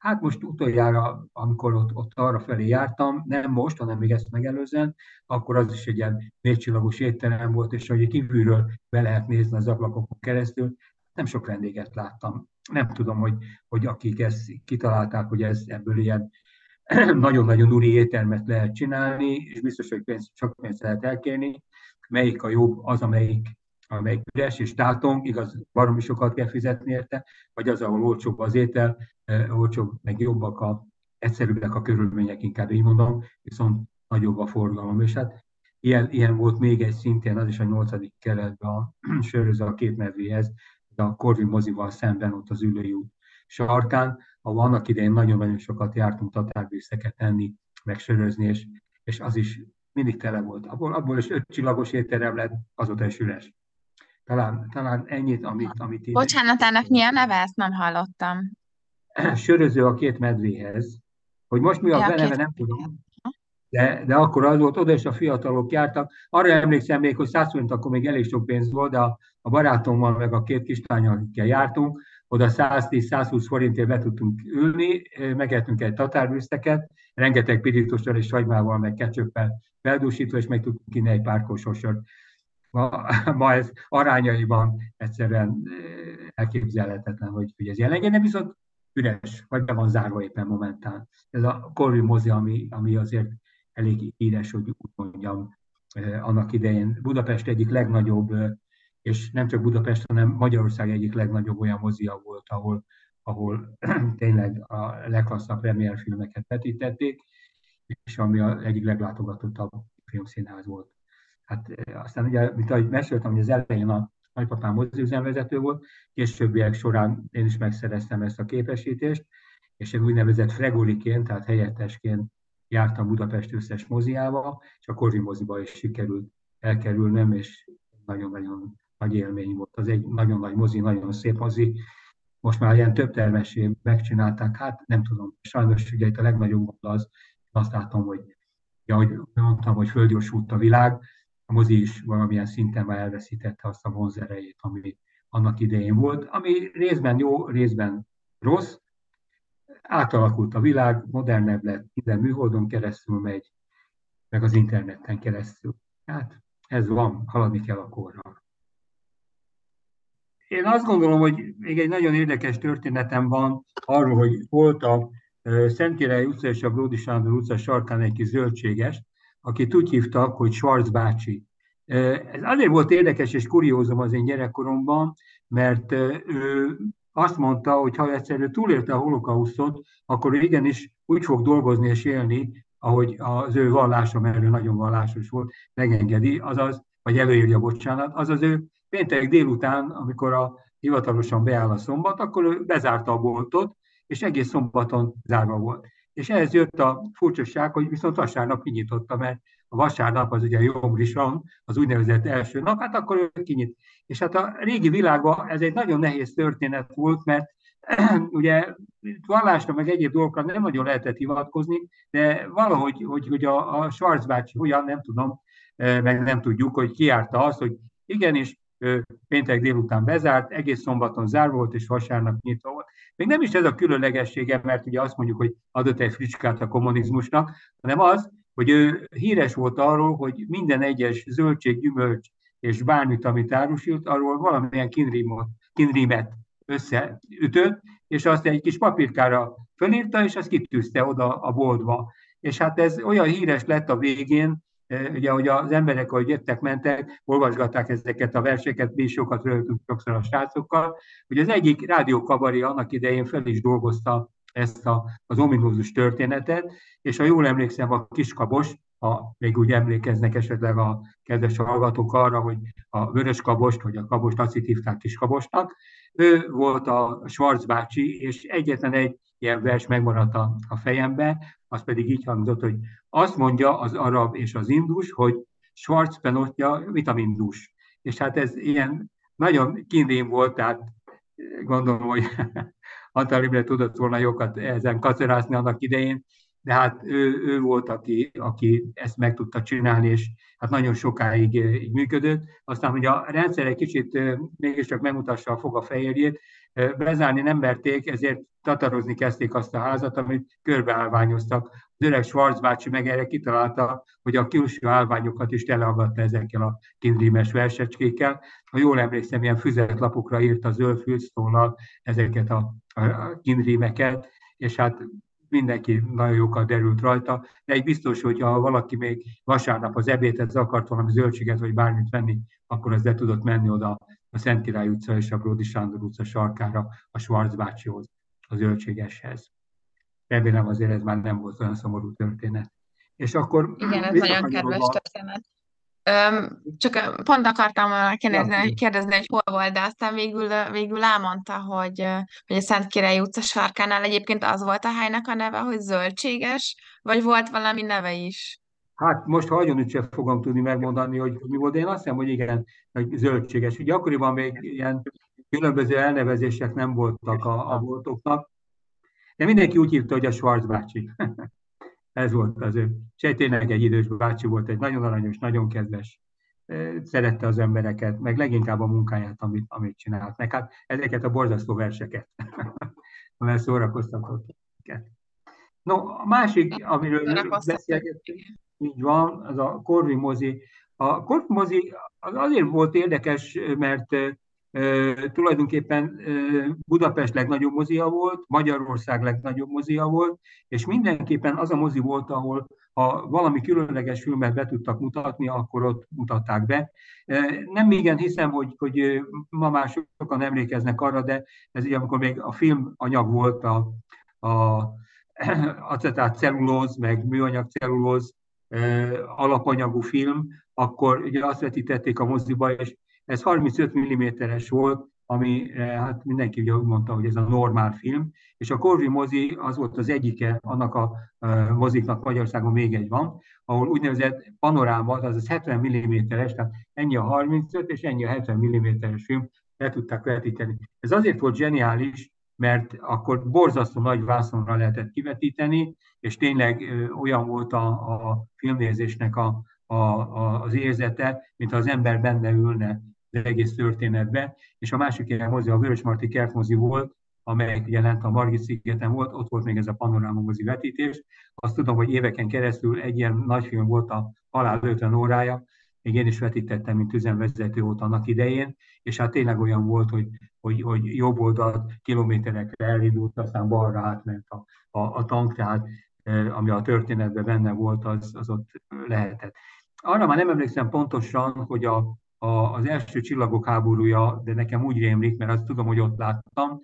Hát most utoljára, amikor ott, ott arra felé jártam, nem most, hanem még ezt megelőzően, akkor az is egy ilyen négycsillagos étterem volt, és hogy kívülről be lehet nézni az ablakokon keresztül, nem sok vendéget láttam. Nem tudom, hogy, hogy akik ezt kitalálták, hogy ez ebből ilyen (clears throat) nagyon-nagyon úri éttermet lehet csinálni, és biztos, hogy pénz, csak pénzt lehet elkérni. Melyik a jobb, az, amelyik amely üres és tátong, igaz, baromi sokat kell fizetni érte, vagy az, ahol olcsóbb az étel, olcsóbb, meg jobbak a, egyszerűbbek a körülmények, inkább így mondom, viszont nagyobb a forgalom. És hát ilyen, ilyen volt még egy szintén, az is a nyolcadik keretben a (clears throat) söröző a két medvéhez, a Korvin mozival szemben ott az ülői út sarkán, ahol annak idején nagyon-nagyon sokat jártunk tatárvészeket enni, meg sörözni, és, és az is mindig tele volt. Abból, abból is öt csillagos étterem lett, azóta is üres. Talán, talán ennyit, amit, amit így... Bocsánat, ennek mi a neve? Ezt nem hallottam. Söröző a két medvéhez. Hogy most mi a ja, neve, nem tudom. De, de akkor az volt, oda is a fiatalok jártak. Arra emlékszem még, hogy 100 forint akkor még elég sok pénz volt, de a, a barátommal meg a két kislányal, akikkel jártunk, oda 110-120 forintért be tudtunk ülni, megettünk egy tatárvűzteket, rengeteg pirítóssal és hagymával, meg kecsöppel feldúsítva, és meg tudtunk inni egy pár kososort. Ma, (laughs) ma ez arányaiban egyszerűen elképzelhetetlen, hogy, hogy ez jelenjen, viszont üres, vagy be van zárva éppen momentán. Ez a Corvi mozi, ami, ami azért elég híres, hogy úgy mondjam, annak idején Budapest egyik legnagyobb, és nem csak Budapest, hanem Magyarország egyik legnagyobb olyan mozia volt, ahol, ahol (clears throat) tényleg a leghosszabb premier filmeket vetítették, és ami a egyik leglátogatottabb filmszínház volt. Hát aztán ugye, mint ahogy meséltem, hogy az elején a nagypapám moziüzemvezető volt, későbbiek során én is megszereztem ezt a képesítést, és én úgynevezett fregoliként, tehát helyettesként jártam Budapest összes moziába, és a Korvi moziba is sikerült elkerülnem, és nagyon-nagyon nagy élmény volt. Az egy nagyon nagy mozi, nagyon szép mozi. Most már ilyen több termesé megcsinálták, hát nem tudom, sajnos ugye itt a legnagyobb az, azt látom, hogy ja, ahogy mondtam, hogy földgyorsult a világ, a mozi is valamilyen szinten már elveszítette azt a vonzerejét, ami annak idején volt, ami részben jó, részben rossz, átalakult a világ, modernebb lett, minden műholdon keresztül megy, meg az interneten keresztül. Hát ez van, haladni kell a korral. Én azt gondolom, hogy még egy nagyon érdekes történetem van arról, hogy volt a Szentkirályi utca és a Bródi Sándor utca sarkán egy kis zöldséges, akit úgy hívtak, hogy Schwarz bácsi. Ez azért volt érdekes és kuriózom az én gyerekkoromban, mert ő azt mondta, hogy ha egyszerűen túlélte a holokausztot, akkor igenis úgy fog dolgozni és élni, ahogy az ő vallása, mert ő nagyon vallásos volt, megengedi, azaz, vagy előírja, bocsánat, azaz ő péntek délután, amikor a hivatalosan beáll a szombat, akkor ő bezárta a boltot, és egész szombaton zárva volt. És ehhez jött a furcsaság, hogy viszont vasárnap kinyitotta, mert a vasárnap az ugye Jom Rishon, az úgynevezett első nap, hát akkor ő kinyit. És hát a régi világban ez egy nagyon nehéz történet volt, mert (clears throat) ugye vallásra meg egyéb dolgokra nem nagyon lehetett hivatkozni, de valahogy, hogy, hogy a, a Schwarz bácsi hogyan, nem tudom, eh, meg nem tudjuk, hogy kiárta azt, hogy igenis, péntek délután bezárt, egész szombaton zárva volt, és vasárnap nyitva volt. Még nem is ez a különlegessége, mert ugye azt mondjuk, hogy adott egy fricskát a kommunizmusnak, hanem az, hogy ő híres volt arról, hogy minden egyes zöldség, gyümölcs és bármit, amit árusult, arról valamilyen kinrímot, kinrímet összeütött, és azt egy kis papírkára fölírta, és azt kitűzte oda a boltba. És hát ez olyan híres lett a végén, ugye, hogy az emberek, ahogy jöttek, mentek, olvasgatták ezeket a verseket, mi is sokat rögtünk sokszor a srácokkal, hogy az egyik rádiókabari annak idején fel is dolgozta ezt a, az ominózus történetet, és ha jól emlékszem, a kiskabos, ha még úgy emlékeznek esetleg a kedves hallgatók arra, hogy a vörös kabost, vagy a kabost azt hívták kiskabosnak, ő volt a Schwarz bácsi, és egyetlen egy ilyen vers megmaradt a, a fejembe, az pedig így hangzott, hogy azt mondja az arab és az indus, hogy Schwarz penotja vitamindus. És hát ez ilyen nagyon kínrém volt, tehát gondolom, hogy (laughs) Antal Imre tudott volna jókat ezen kacerászni annak idején, de hát ő, ő volt, aki, aki ezt meg tudta csinálni, és hát nagyon sokáig így működött. Aztán, hogy a rendszer egy kicsit mégiscsak megmutassa a foga fehérjét, bezárni nem merték, ezért tatarozni kezdték azt a házat, amit körbeállványoztak. Az öreg Schwarz bácsi meg erre kitalálta, hogy a külső állványokat is teleagatta ezekkel a kindrímes versecskékkel. Ha jól emlékszem, ilyen füzetlapokra írt a zöld fülszóllal ezeket a, a kindrímeket, és hát mindenki nagyon jókat derült rajta, de egy biztos, hogy ha valaki még vasárnap az ebédhez akart valami zöldséget vagy bármit venni, akkor az le tudott menni oda a Szent Király utca és a Bródi Sándor utca sarkára a Schwarz bácsihoz, a zöldségeshez. Remélem azért ez már nem volt olyan szomorú történet. És akkor Igen, ez nagyon kedves történet. Öm, csak pont akartam kérdezni, kérdezni, hogy hol volt, de aztán végül, végül elmondta, hogy, hogy a Szent Király utca sarkánál egyébként az volt a helynek a neve, hogy zöldséges, vagy volt valami neve is? Hát most hagyjon sem fogom tudni megmondani, hogy mi volt, de én azt hiszem, hogy igen, hogy zöldséges. Ugye akkoriban még ilyen különböző elnevezések nem voltak a, a boltoknak, de mindenki úgy hívta, hogy a Schwarz bácsi. (laughs) Ez volt az ő. És tényleg egy idős bácsi volt, egy nagyon aranyos, nagyon kedves, szerette az embereket, meg leginkább a munkáját, amit, amit csinált. Meg hát ezeket a borzasztó verseket, (laughs) amely szórakoztatott No, a másik, amiről beszélgettünk, így van, az a Corvin mozi. A Corvin mozi az azért volt érdekes, mert tulajdonképpen Budapest legnagyobb mozia volt, Magyarország legnagyobb mozia volt, és mindenképpen az a mozi volt, ahol ha valami különleges filmet be tudtak mutatni, akkor ott mutatták be. Nem igen hiszem, hogy, hogy ma már sokan emlékeznek arra, de ez ugye, amikor még a filmanyag volt a, a (clears throat) acetát cellulóz, meg műanyag cellulóz alapanyagú film, akkor ugye azt vetítették a moziba, és ez 35 mm-es volt, ami hát mindenki ugye mondta, hogy ez a normál film, és a Corvi mozi az volt az egyike annak a moziknak Magyarországon még egy van, ahol úgynevezett panoráma, az 70 mm-es, tehát ennyi a 35 és ennyi a 70 mm-es film, le tudták vetíteni. Ez azért volt zseniális, mert akkor borzasztó nagy vászonra lehetett kivetíteni, és tényleg olyan volt a, a filmnézésnek a, a, a, az érzete, mintha az ember benne ülne az egész történetbe. És a másik ilyen mozi, a Vörösmarty kertmozi volt, amelyik jelent a Margit szigeten volt, ott volt még ez a panoráma mozi vetítés. Azt tudom, hogy éveken keresztül egy ilyen nagyfilm volt a Halál 50 órája, még én is vetítettem, mint üzemvezető volt annak idején, és hát tényleg olyan volt, hogy, hogy, hogy jobb oldalt kilométerekre elindult, aztán balra átment a, a, a tank, tehát ami a történetben benne volt, az, az ott lehetett. Arra már nem emlékszem pontosan, hogy a, a, az első csillagok háborúja, de nekem úgy rémlik, mert azt tudom, hogy ott láttam,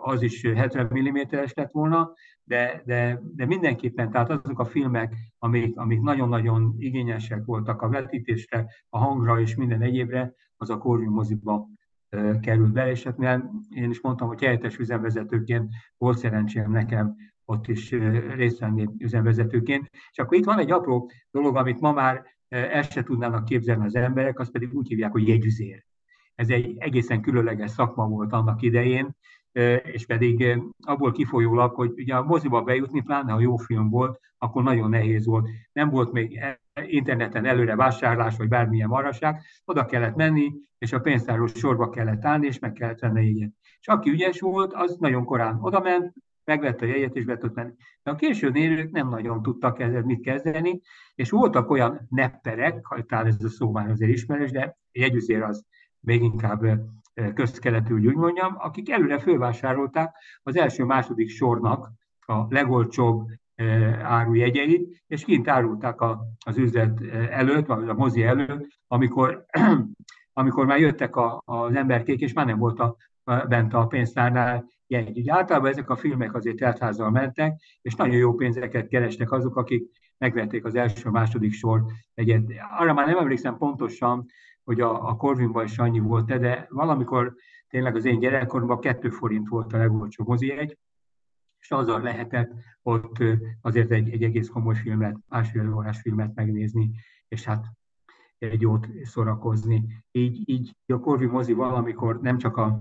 az is 70 mm-es lett volna, de, de, de mindenképpen, tehát azok a filmek, amik, amik nagyon-nagyon igényesek voltak a vetítésre, a hangra és minden egyébre, az a Corvin moziba került be, és hát én is mondtam, hogy helyettes üzemvezetőként volt szerencsém nekem ott is részt venni üzemvezetőként. És akkor itt van egy apró dolog, amit ma már ezt se tudnának képzelni az emberek, azt pedig úgy hívják, hogy jegyüzér. Ez egy egészen különleges szakma volt annak idején, és pedig abból kifolyólag, hogy ugye a moziba bejutni, pláne ha jó film volt, akkor nagyon nehéz volt. Nem volt még e, interneten előre vásárlás, vagy bármilyen maraság, oda kellett menni, és a pénztáros sorba kellett állni, és meg kellett venni jegyet. És aki ügyes volt, az nagyon korán odament, megvette a jegyet, és be tudott menni. De a késő élők nem nagyon tudtak ezzel mit kezdeni, és voltak olyan nepperek, talán ez a szó már azért ismerős, de jegyüzér az még inkább közkeletű, úgy mondjam, akik előre fölvásárolták az első-második sornak a legolcsóbb árujegyeit, és kint árulták a, az üzlet előtt, vagy a mozi előtt, amikor, (clears throat) amikor már jöttek a, az emberkék, és már nem volt a, bent a pénztárnál jegy. Így általában ezek a filmek azért teltházzal mentek, és nagyon jó pénzeket kerestek azok, akik megvették az első-második sor egyet. Arra már nem emlékszem pontosan, hogy a, a Corvinban is annyi volt, de valamikor tényleg az én gyerekkoromban kettő forint volt a legolcsóbb mozijegy, és azzal lehetett ott azért egy, egy egész komoly filmet, másfél órás filmet megnézni, és hát egy jót szórakozni. Így, így a Corvin mozi valamikor nem csak a,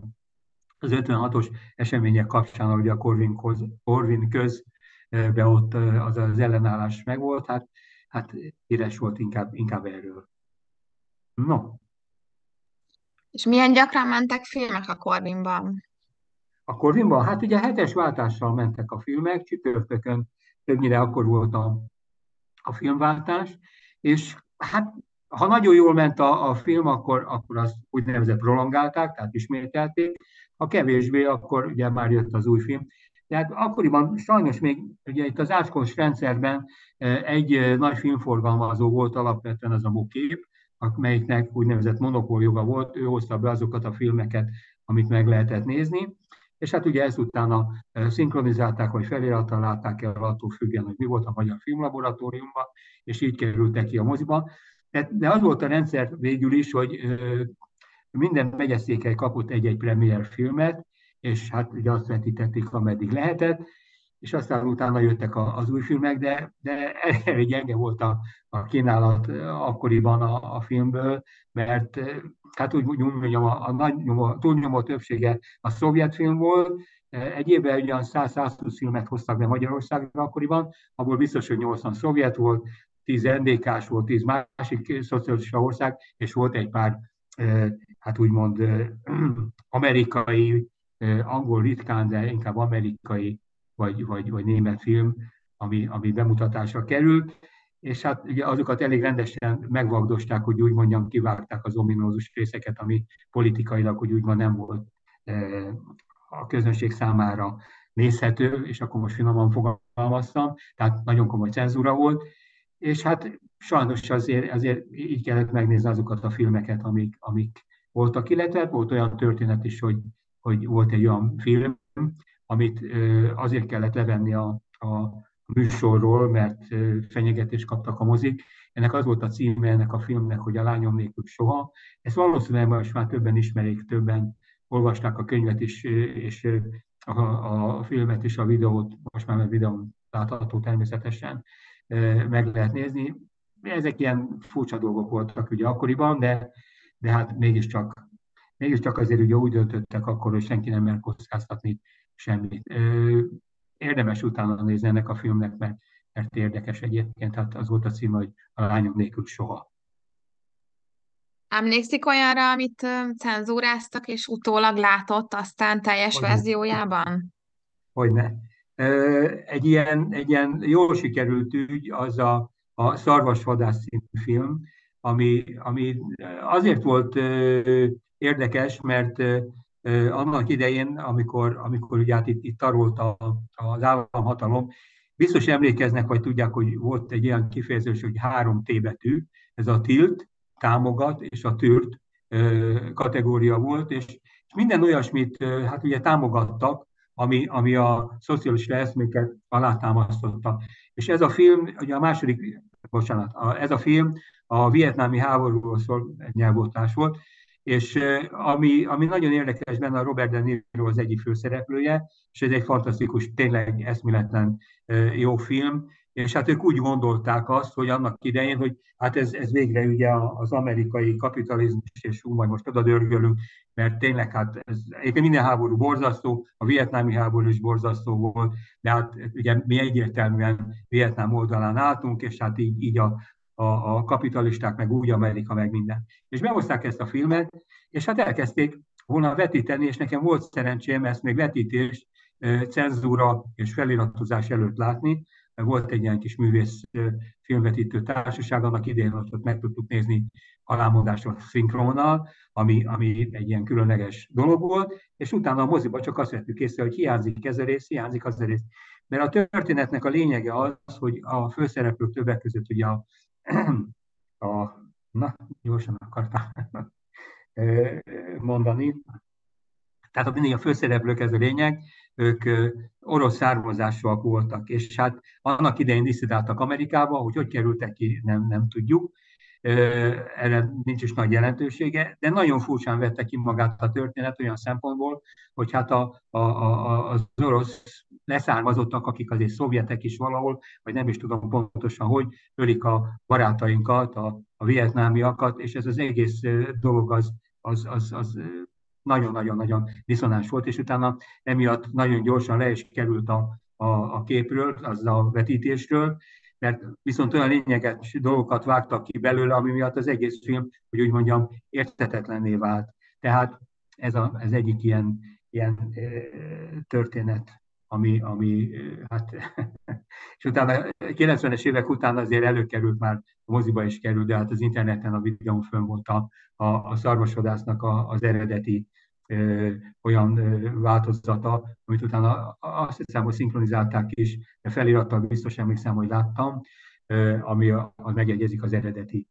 az 56-os események kapcsán, ahogy a Corvin, köz, Corvin közbe ott az, az ellenállás megvolt, hát, hát híres volt inkább, inkább erről. No. És milyen gyakran mentek filmek a Corvinban? A Corvinban? Hát ugye hetes váltással mentek a filmek, csütörtökön többnyire akkor volt a, a filmváltás, és hát ha nagyon jól ment a, a film, akkor, akkor azt úgynevezett prolongálták, tehát ismételték, ha kevésbé, akkor ugye már jött az új film. Tehát akkoriban sajnos még ugye itt az áskos rendszerben egy nagy filmforgalmazó volt alapvetően az a Bokép, amelyiknek úgynevezett monopóljoga volt, ő hozta be azokat a filmeket, amit meg lehetett nézni, és hát ugye ezután a szinkronizálták, vagy felirattal látták el, attól függően, hogy mi volt a Magyar Filmlaboratóriumban, és így kerültek ki a moziba. De az volt a rendszer végül is, hogy minden megyeszékely kapott egy-egy premier filmet, és hát ugye azt vetítették, ameddig lehetett, és aztán utána jöttek az új filmek, de, de elég gyenge volt a, a kínálat akkoriban a, a filmből, mert hát úgy mondjam, a, a nagy nyomó, túlnyomó többsége a szovjet film volt, egy évben ugyan 100-120 filmet hoztak be Magyarországra akkoriban, abból biztos, hogy 80 szovjet volt, 10 NDK-s volt, 10 másik szocialista ország, és volt egy pár, hát úgymond amerikai, angol ritkán, de inkább amerikai vagy, vagy, vagy német film, ami, ami bemutatásra került, és hát ugye azokat elég rendesen megvagdosták, hogy úgy mondjam, kivágták az ominózus részeket, ami politikailag, hogy úgy van, nem volt a közönség számára nézhető, és akkor most finoman fogalmaztam, tehát nagyon komoly cenzúra volt, és hát sajnos azért, azért így kellett megnézni azokat a filmeket, amik, amik voltak, illetve volt olyan történet is, hogy, hogy volt egy olyan film, amit azért kellett levenni a, a műsorról, mert fenyegetést kaptak a mozik. Ennek az volt a címe ennek a filmnek, hogy a lányom nélkül soha. Ezt valószínűleg most már többen ismerik, többen olvasták a könyvet is, és a, a filmet is, a videót, most már a videón látható természetesen meg lehet nézni. Ezek ilyen furcsa dolgok voltak ugye akkoriban, de, de hát mégiscsak, mégiscsak azért ugye úgy döntöttek akkor, hogy senki nem mer kockáztatni semmit. Érdemes utána nézni ennek a filmnek, mert, mert érdekes egyébként. Hát az volt a cím, hogy a lányom nélkül soha. Emlékszik olyanra, amit cenzúráztak, és utólag látott aztán teljes Hogyne. verziójában? Hogyne. Egy ilyen, egy ilyen jól sikerült ügy az a, a Szarvasvadász című film, ami, ami azért volt érdekes, mert annak idején, amikor, amikor ugye hát itt, itt tarolt a, az államhatalom, biztos emlékeznek, vagy tudják, hogy volt egy ilyen kifejezés, hogy három T betű, ez a tilt, támogat és a tűrt kategória volt, és, és minden olyasmit hát ugye támogattak, ami, ami a szocialista eszméket alátámasztotta. És ez a film, ugye a második, bocsánat, a, ez a film a vietnámi háborúról szól, egy nyelvotás volt, és ami, ami nagyon érdekes benne, a Robert De Niro az egyik főszereplője, és ez egy fantasztikus, tényleg eszméletlen jó film, és hát ők úgy gondolták azt, hogy annak idején, hogy hát ez, ez végre ugye az amerikai kapitalizmus, és úgy majd most oda dörgölünk, mert tényleg hát ez, egyébként minden háború borzasztó, a vietnámi háború is borzasztó volt, de hát ugye mi egyértelműen Vietnám oldalán álltunk, és hát így, így a, a, a kapitalisták, meg úgy Amerika, meg minden. És behozták ezt a filmet, és hát elkezdték volna vetíteni, és nekem volt szerencsém ezt még vetítés, cenzúra és feliratozás előtt látni, volt egy ilyen kis művész filmvetítő társaság, annak idején ott meg tudtuk nézni alámondáson szinkronnal, ami, ami egy ilyen különleges dolog volt, és utána a moziba csak azt vettük észre, hogy hiányzik ez a rész, hiányzik az a rész. Mert a történetnek a lényege az, hogy a főszereplők többek között ugye a (clears throat) a, na, gyorsan akartam (laughs) mondani. Tehát mindig a főszereplők ez a lényeg, ők orosz származásúak voltak, és hát annak idején diszidáltak Amerikába, hogy hogy kerültek ki, nem, nem tudjuk, erre nincs is nagy jelentősége, de nagyon furcsán vette ki magát a történet olyan szempontból, hogy hát a, a, a, az orosz leszármazottak, akik azért szovjetek is valahol, vagy nem is tudom pontosan, hogy ölik a barátainkat, a, a vietnámiakat, és ez az egész dolog az, az, az, az nagyon-nagyon-nagyon diszonáns volt, és utána emiatt nagyon gyorsan le is került a, a, a képről, az a vetítésről, mert viszont olyan lényeges dolgokat vágtak ki belőle, ami miatt az egész film, hogy úgy mondjam, értetetlenné vált. Tehát ez, a, ez egyik ilyen, ilyen történet, ami, ami hát, (laughs) és utána 90-es évek után azért előkerült már, a moziba is került, de hát az interneten a videón fönn volt a, a, a szarvasodásznak a, az eredeti olyan változata, amit utána azt hiszem, hogy szinkronizálták is, de felirattal biztos emlékszem, hogy láttam, ami a, a megegyezik az eredeti,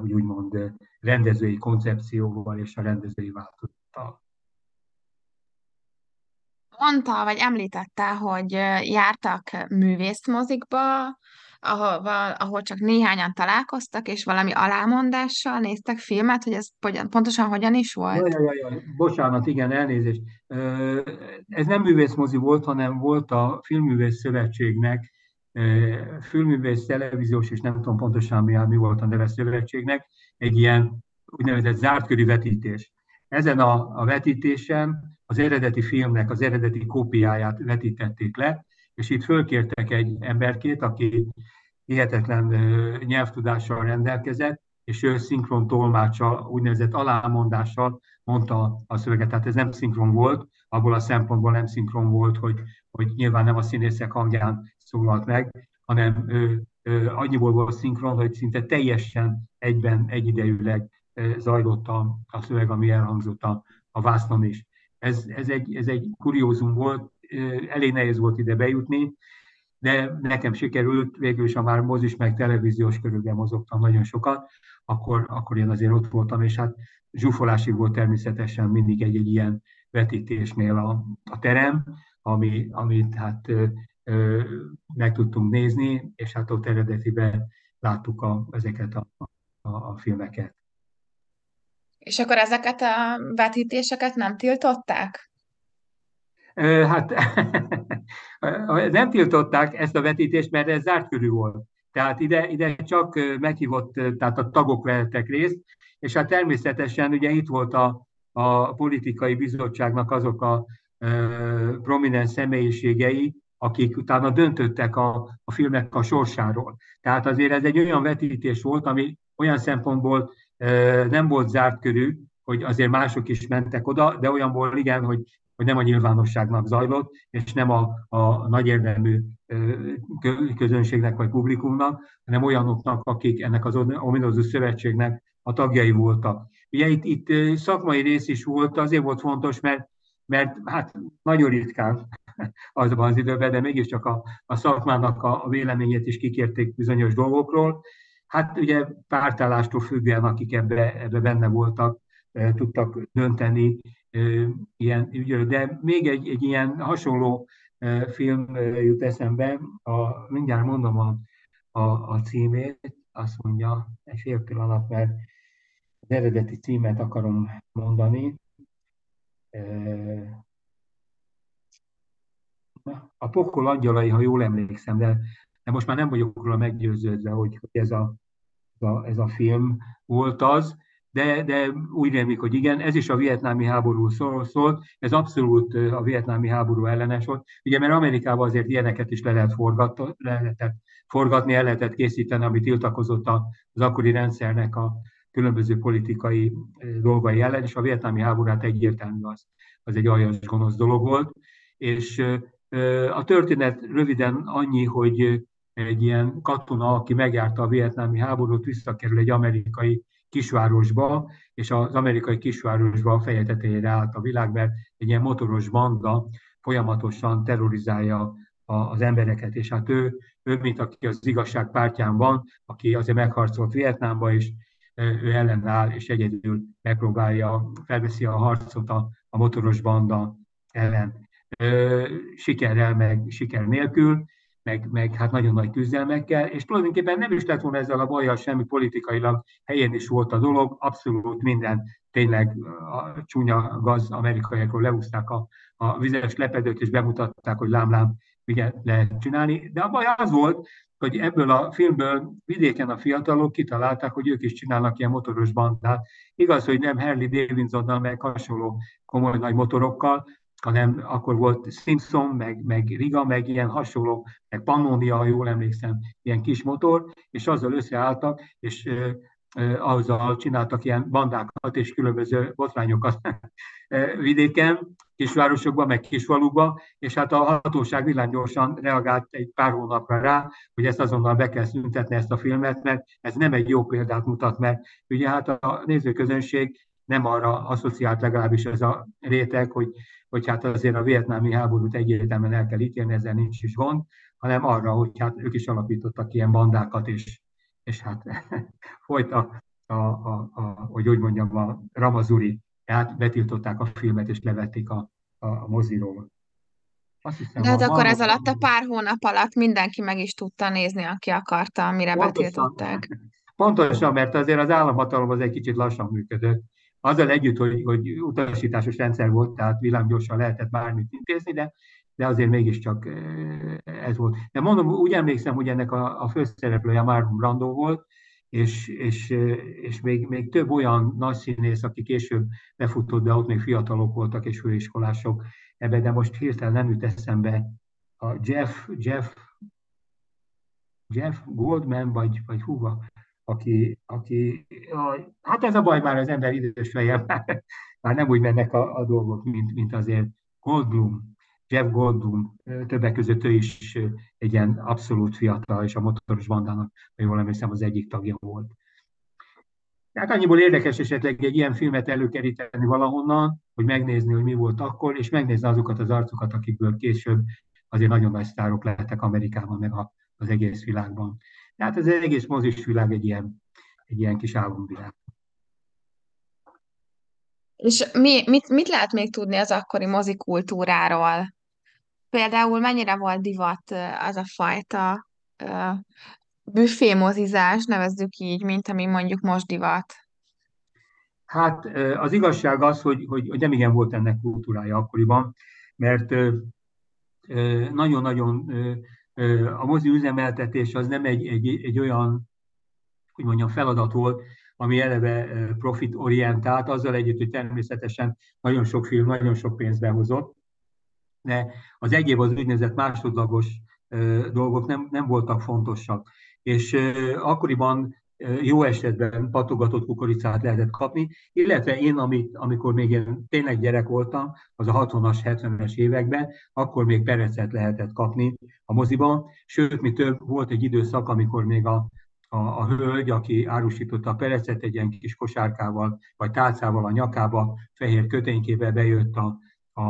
úgy úgymond rendezői koncepcióval és a rendezői változattal. Mondta, vagy említette, hogy jártak művészmozikba, ahol, ahol csak néhányan találkoztak, és valami alámondással néztek filmet, hogy ez pontosan hogyan is volt? Jaj, jaj, jaj, bocsánat, igen, elnézést. Ez nem művészmozi volt, hanem volt a Filmművész Szövetségnek, Filmművész Televíziós, és nem tudom pontosan mi, mi volt a neve szövetségnek, egy ilyen úgynevezett zártkörű vetítés. Ezen a, a vetítésen az eredeti filmnek az eredeti kópiáját vetítették le, és itt fölkértek egy emberkét, aki hihetetlen nyelvtudással rendelkezett, és ő szinkron tolmáccsal, úgynevezett alámondással mondta a szöveget. Tehát ez nem szinkron volt, abból a szempontból nem szinkron volt, hogy, hogy nyilván nem a színészek hangján szólalt meg, hanem ő, ő, annyiból volt szinkron, hogy szinte teljesen egyben, egyidejűleg zajlott a, a szöveg, ami elhangzott a, a vásznon is. Ez, ez, egy, ez egy kuriózum volt, elég nehéz volt ide bejutni, de nekem sikerült, végül is, ha már mozis meg televíziós körülben mozogtam nagyon sokat, akkor, akkor én azért ott voltam, és hát zsúfolásig volt természetesen mindig egy, egy ilyen vetítésnél a, a terem, ami, amit hát ö, ö, meg tudtunk nézni, és hát ott eredetiben láttuk a, ezeket a, a, a filmeket. És akkor ezeket a vetítéseket nem tiltották? Hát (laughs) nem tiltották ezt a vetítést, mert ez zárt körül volt. Tehát ide, ide csak meghívott, tehát a tagok vehettek részt, és hát természetesen ugye itt volt a, a politikai bizottságnak azok a e, prominens személyiségei, akik utána döntöttek a, a filmnek a sorsáról. Tehát azért ez egy olyan vetítés volt, ami olyan szempontból e, nem volt zárt körű, hogy azért mások is mentek oda, de olyanból igen, hogy hogy nem a nyilvánosságnak zajlott, és nem a, a nagy érdemű közönségnek vagy publikumnak, hanem olyanoknak, akik ennek az ominózus szövetségnek a tagjai voltak. Ugye itt, itt szakmai rész is volt, azért volt fontos, mert, mert hát nagyon ritkán (laughs) azban az időben, de mégiscsak a, a szakmának a, a véleményét is kikérték bizonyos dolgokról. Hát ugye pártállástól függően, akik ebbe, ebbe benne voltak, tudtak dönteni, ilyen ügyről. De még egy, egy ilyen hasonló film jut eszembe, a, mindjárt mondom a, a, a címét, azt mondja, egy fél pillanat, mert az eredeti címet akarom mondani. A pokol angyalai, ha jól emlékszem, de, de most már nem vagyok róla meggyőződve, hogy ez a, a, ez a film volt az de, de úgy rémlik, hogy igen, ez is a vietnámi háború szólt, ez abszolút a vietnámi háború ellenes volt. Ugye, mert Amerikában azért ilyeneket is le lehet forgatni, le lehetett forgatni, el lehetett készíteni, ami tiltakozott az akkori rendszernek a különböző politikai dolgai ellen, és a vietnámi háború hát egyértelmű az, az egy aljas gonosz dolog volt. És a történet röviden annyi, hogy egy ilyen katona, aki megjárta a vietnámi háborút, visszakerül egy amerikai kisvárosba, és az amerikai kisvárosba feje tetejére állt a világ, mert egy ilyen motoros banda folyamatosan terrorizálja az embereket, és hát ő, ő mint aki az igazság pártján van, aki azért megharcolt Vietnámba, és ő ellenáll, és egyedül megpróbálja, felveszi a harcot a, a motoros banda ellen. Sikerrel, meg siker nélkül, meg, meg hát nagyon nagy küzdelmekkel, és tulajdonképpen nem is lett volna ezzel a bajjal semmi politikailag, helyén is volt a dolog, abszolút minden tényleg a csúnya gaz amerikaiakról leúzták a, a vizes lepedőt, és bemutatták, hogy lámlám ugye lehet csinálni. De a baj az volt, hogy ebből a filmből vidéken a fiatalok kitalálták, hogy ők is csinálnak ilyen motoros bandát. Igaz, hogy nem Harley Davidsonnal, meg hasonló komoly nagy motorokkal, hanem akkor volt Simpson, meg, meg Riga, meg ilyen hasonló, meg Pannonia, ha jól emlékszem, ilyen kis motor, és azzal összeálltak, és azzal csináltak ilyen bandákat és különböző botrányokat (laughs) vidéken, kisvárosokban, meg kisvalukban, és hát a hatóság villámgyorsan reagált egy pár hónapra rá, hogy ezt azonnal be kell szüntetni ezt a filmet, mert ez nem egy jó példát mutat meg. Ugye hát a nézőközönség nem arra asszociált legalábbis ez a réteg, hogy, hogy hát azért a vietnámi háborút egyértelműen el kell ítélni, ezzel nincs is gond, hanem arra, hogy hát ők is alapítottak ilyen bandákat, és, és hát (laughs) folyt a, a, a, a, hogy úgy mondjam, a Ramazuri, tehát betiltották a filmet, és levették a, a, a moziról. Azt hiszem, De hát akkor ez alatt a pár hónap alatt mindenki meg is tudta nézni, aki akarta, amire pontosan, betiltották. Pontosan, mert azért az államhatalom az egy kicsit lassan működött. Azzal együtt, hogy, hogy utasításos rendszer volt, tehát villámgyorsan lehetett bármit intézni, de, de azért mégiscsak ez volt. De mondom, úgy emlékszem, hogy ennek a, a főszereplője Marlon Brando volt, és, és, és még, még több olyan nagy színész, aki később befutott, de ott még fiatalok voltak és főiskolások ebbe, de most hirtelen nem jut eszembe a Jeff, Jeff, Jeff Goldman, vagy, vagy húva, aki, aki hát ez a baj már az ember idős fejem, (laughs) már nem úgy mennek a, a dolgok, mint, mint azért Goldblum, Jeff Goldblum, többek között ő is egy ilyen abszolút fiatal, és a motoros bandának, ha jól emlékszem, az egyik tagja volt. Tehát annyiból érdekes esetleg egy ilyen filmet előkeríteni valahonnan, hogy megnézni, hogy mi volt akkor, és megnézni azokat az arcokat, akikből később azért nagyon nagy sztárok lettek Amerikában, meg az egész világban. Tehát ez az egész mozis világ egy ilyen, egy ilyen kis álomvilág. És mi, mit, mit lehet még tudni az akkori mozikultúráról? Például mennyire volt divat az a fajta uh, büfémozizás, nevezzük így, mint ami mondjuk most divat? Hát az igazság az, hogy, hogy, hogy nem igen volt ennek kultúrája akkoriban, mert nagyon-nagyon a mozi üzemeltetés az nem egy, egy, egy olyan, hogy mondjam, feladat volt, ami eleve profitorientált, azzal együtt, hogy természetesen nagyon sok film, nagyon sok pénzt behozott, de az egyéb az úgynevezett másodlagos dolgok nem, nem voltak fontosak. És akkoriban jó esetben patogatott kukoricát lehetett kapni, illetve én, amit, amikor még én tényleg gyerek voltam, az a 60-as, 70-es években, akkor még perecet lehetett kapni a moziban, sőt, mi több, volt egy időszak, amikor még a, a, a hölgy, aki árusította a perecet, egy ilyen kis kosárkával, vagy tálcával a nyakába, fehér köténykével bejött a, a,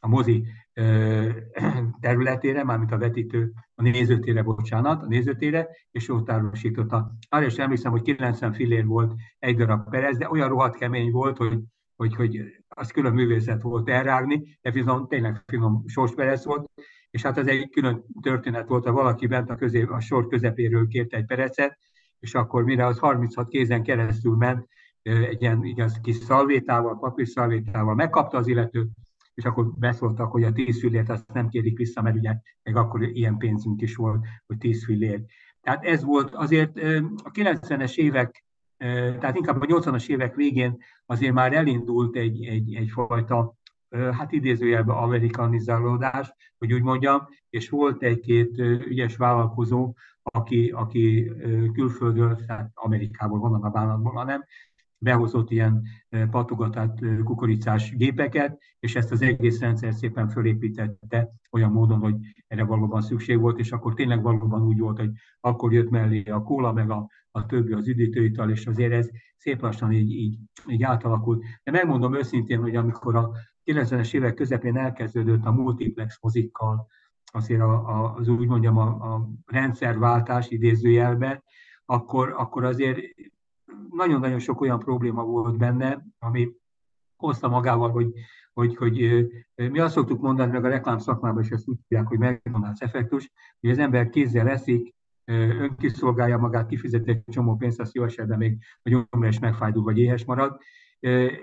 a mozi (clears throat) területére, mármint a vetítő, a nézőtére, bocsánat, a nézőtére, és ott árusította. Arra is emlékszem, hogy 90 fillér volt egy darab perez, de olyan rohadt kemény volt, hogy, hogy, hogy az külön művészet volt elrágni, de viszont tényleg finom sorsperez volt, és hát ez egy külön történet volt, ha valaki bent a, közé, a sor közepéről kérte egy perecet, és akkor mire az 36 kézen keresztül ment, egy ilyen igaz kis szalvétával, papírszalvétával megkapta az illető, és akkor beszóltak, hogy a tíz fillért azt nem kérik vissza, mert ugye még akkor ilyen pénzünk is volt, hogy tíz fillér. Tehát ez volt azért a 90-es évek, tehát inkább a 80-as évek végén azért már elindult egy, egy, egyfajta, hát idézőjelben amerikanizálódás, hogy úgy mondjam, és volt egy-két ügyes vállalkozó, aki, aki külföldről, tehát Amerikából, vonnan a vállalatból, hanem behozott ilyen patogatát kukoricás gépeket, és ezt az egész rendszer szépen fölépítette olyan módon, hogy erre valóban szükség volt, és akkor tényleg valóban úgy volt, hogy akkor jött mellé a kóla, meg a, a többi az üdítőital, és azért ez szép lassan így, így, így átalakult. De megmondom őszintén, hogy amikor a 90-es évek közepén elkezdődött a multiplex mozikkal, azért a, a, az úgy mondjam a, a rendszerváltás idézőjelben, akkor, akkor azért nagyon-nagyon sok olyan probléma volt benne, ami hozta magával, hogy, hogy, hogy mi azt szoktuk mondani, meg a reklám szakmában is ezt úgy tudják, hogy McDonald's effektus, hogy az ember kézzel eszik, önkiszolgálja magát, kifizet egy csomó pénzt, azt jó esetben még a gyomra is megfájdul, vagy éhes marad,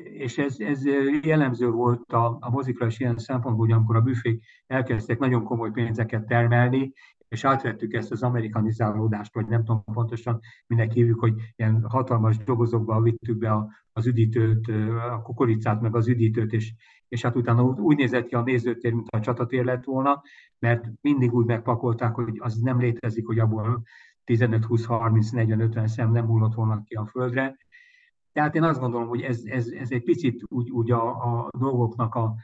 és ez, ez jellemző volt a, a mozikra is ilyen szempontból, hogy amikor a büfék elkezdtek nagyon komoly pénzeket termelni, és átvettük ezt az amerikanizálódást, vagy nem tudom pontosan, minek hívjuk, hogy ilyen hatalmas dobozokba vittük be a, az üdítőt, a kukoricát, meg az üdítőt, és, és hát utána úgy nézett ki a nézőtér, mint a csatatér lett volna, mert mindig úgy megpakolták, hogy az nem létezik, hogy abból 15, 20, 30, 40, 50 szem nem hullott volna ki a földre. Tehát én azt gondolom, hogy ez, ez, ez egy picit úgy, úgy a, a dolgoknak a,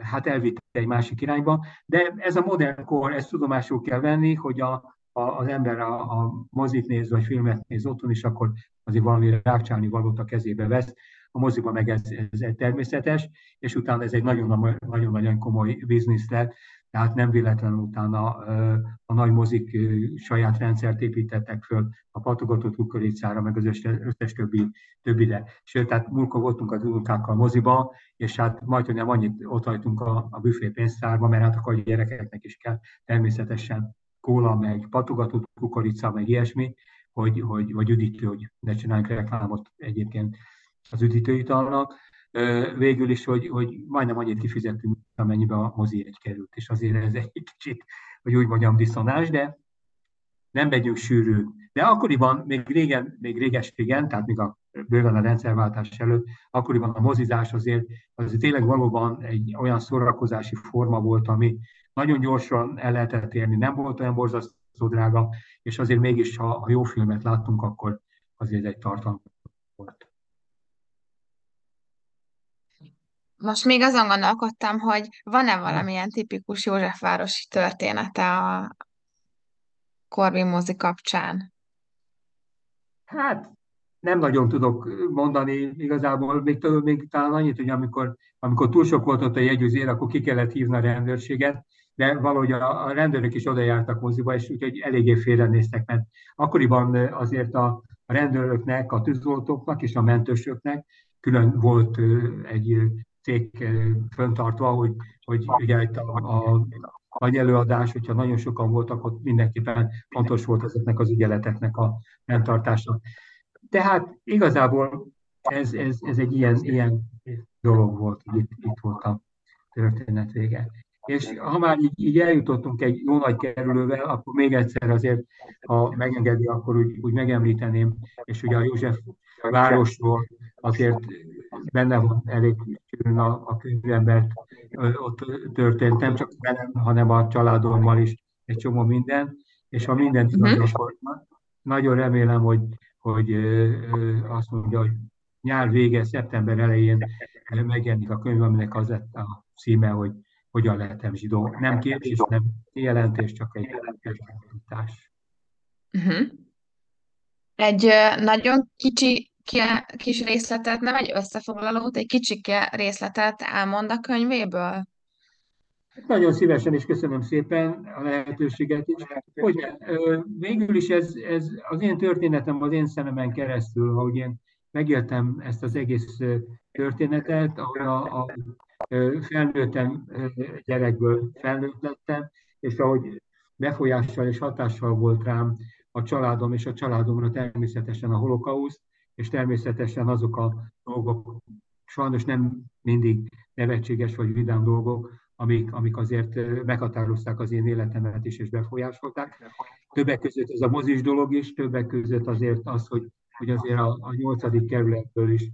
hát elvitte egy másik irányba, de ez a modern kor, ezt tudomásul kell venni, hogy a, a, az ember a, a mozit néz, vagy filmet néz otthon is, akkor azért valami rákcsálni valót a kezébe vesz. A a moziba meg ez, ez természetes, és utána ez egy nagyon-nagyon komoly biznisz lett, tehát nem véletlenül utána a nagy mozik saját rendszert építettek föl a patogatott kukoricára, meg az összes többi, többire. Sőt, tehát múlkor voltunk az unokákkal moziba, és hát majd, nem annyit ott hagytunk a, a büfé pénztárba, mert hát akkor a gyerekeknek is kell természetesen kóla, meg patogatott kukorica, meg ilyesmi, hogy, hogy, vagy üdítő, hogy ne csináljunk reklámot egyébként az üdítőitalnak végül is, hogy, hogy majdnem annyit kifizettünk, amennyibe a mozi egy került, és azért ez egy kicsit, hogy úgy mondjam, diszonás, de nem megyünk sűrű. De akkoriban, még régen, még réges régen, tehát még a bőven a rendszerváltás előtt, akkoriban a mozizás azért, azért tényleg valóban egy olyan szórakozási forma volt, ami nagyon gyorsan el lehetett érni, nem volt olyan borzasztó drága, és azért mégis, ha, ha jó filmet láttunk, akkor azért egy tartalom volt. Most még azon gondolkodtam, hogy van-e valamilyen tipikus Józsefvárosi története a Korvin mozi kapcsán? Hát nem nagyon tudok mondani igazából, még, még talán annyit, hogy amikor, amikor túl sok volt ott a jegyüzér, akkor ki kellett hívni a rendőrséget, de valahogy a, a rendőrök is oda jártak moziba, és úgyhogy eléggé félrenéztek, mert akkoriban azért a, a rendőröknek, a tűzoltóknak és a mentősöknek külön volt egy cég föntartva, hogy, hogy ugye itt a, a nagy előadás, hogyha nagyon sokan voltak, ott mindenképpen fontos volt ezeknek az ügyeleteknek a fenntartása. Tehát igazából ez, ez, ez egy ilyen, ilyen dolog volt, hogy itt, itt volt a történet vége. És ha már így, így eljutottunk egy jó nagy kerülővel, akkor még egyszer azért, ha megengedi, akkor úgy, úgy megemlíteném, és ugye a József városról azért benne van elég sűrűn a, a könyvemben, ott történt, nem csak velem, hanem a családommal is egy csomó minden, és ha mindent uh-huh. akkor nagyon remélem, hogy, hogy azt mondja, hogy nyár vége, szeptember elején megjelenik a könyv, aminek az lett a címe, hogy hogyan lehetem zsidó. Nem kérdés, nem jelentés, csak egy jelentás. Uh-huh. Egy nagyon kicsi kis részletet, nem egy összefoglalót, egy kicsike részletet elmond a könyvéből? Nagyon szívesen, és köszönöm szépen a lehetőséget is. Hogy végül is ez, ez az én történetem az én szememen keresztül, ahogy én megéltem ezt az egész történetet, ahol a, a felnőttem gyerekből felnőtt lettem, és ahogy befolyással és hatással volt rám a családom, és a családomra természetesen a holokauszt, és természetesen azok a dolgok, sajnos nem mindig nevetséges vagy vidám dolgok, amik, amik azért meghatározták az én életemet is, és befolyásolták. Többek között ez a mozis dolog is, többek között azért az, hogy, hogy azért a, a 8. kerületből is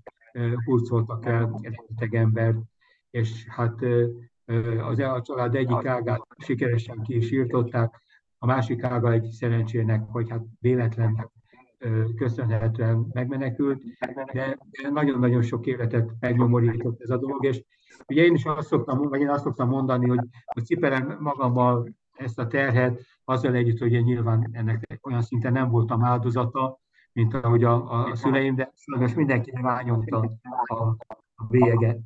hurcoltak el rengeteg embert, és hát az a család egyik ágát sikeresen ki is írtották, a másik ága egy szerencsének, vagy hát véletlennek köszönhetően megmenekült, de nagyon-nagyon sok életet megnyomorított ez a dolog, és ugye én is azt szoktam, vagy én azt szoktam mondani, hogy, hogy cipelem magammal ezt a terhet, azzal együtt, hogy én nyilván ennek olyan szinten nem voltam áldozata, mint ahogy a, a szüleim, de most mindenki rányomta a, a bélyeget.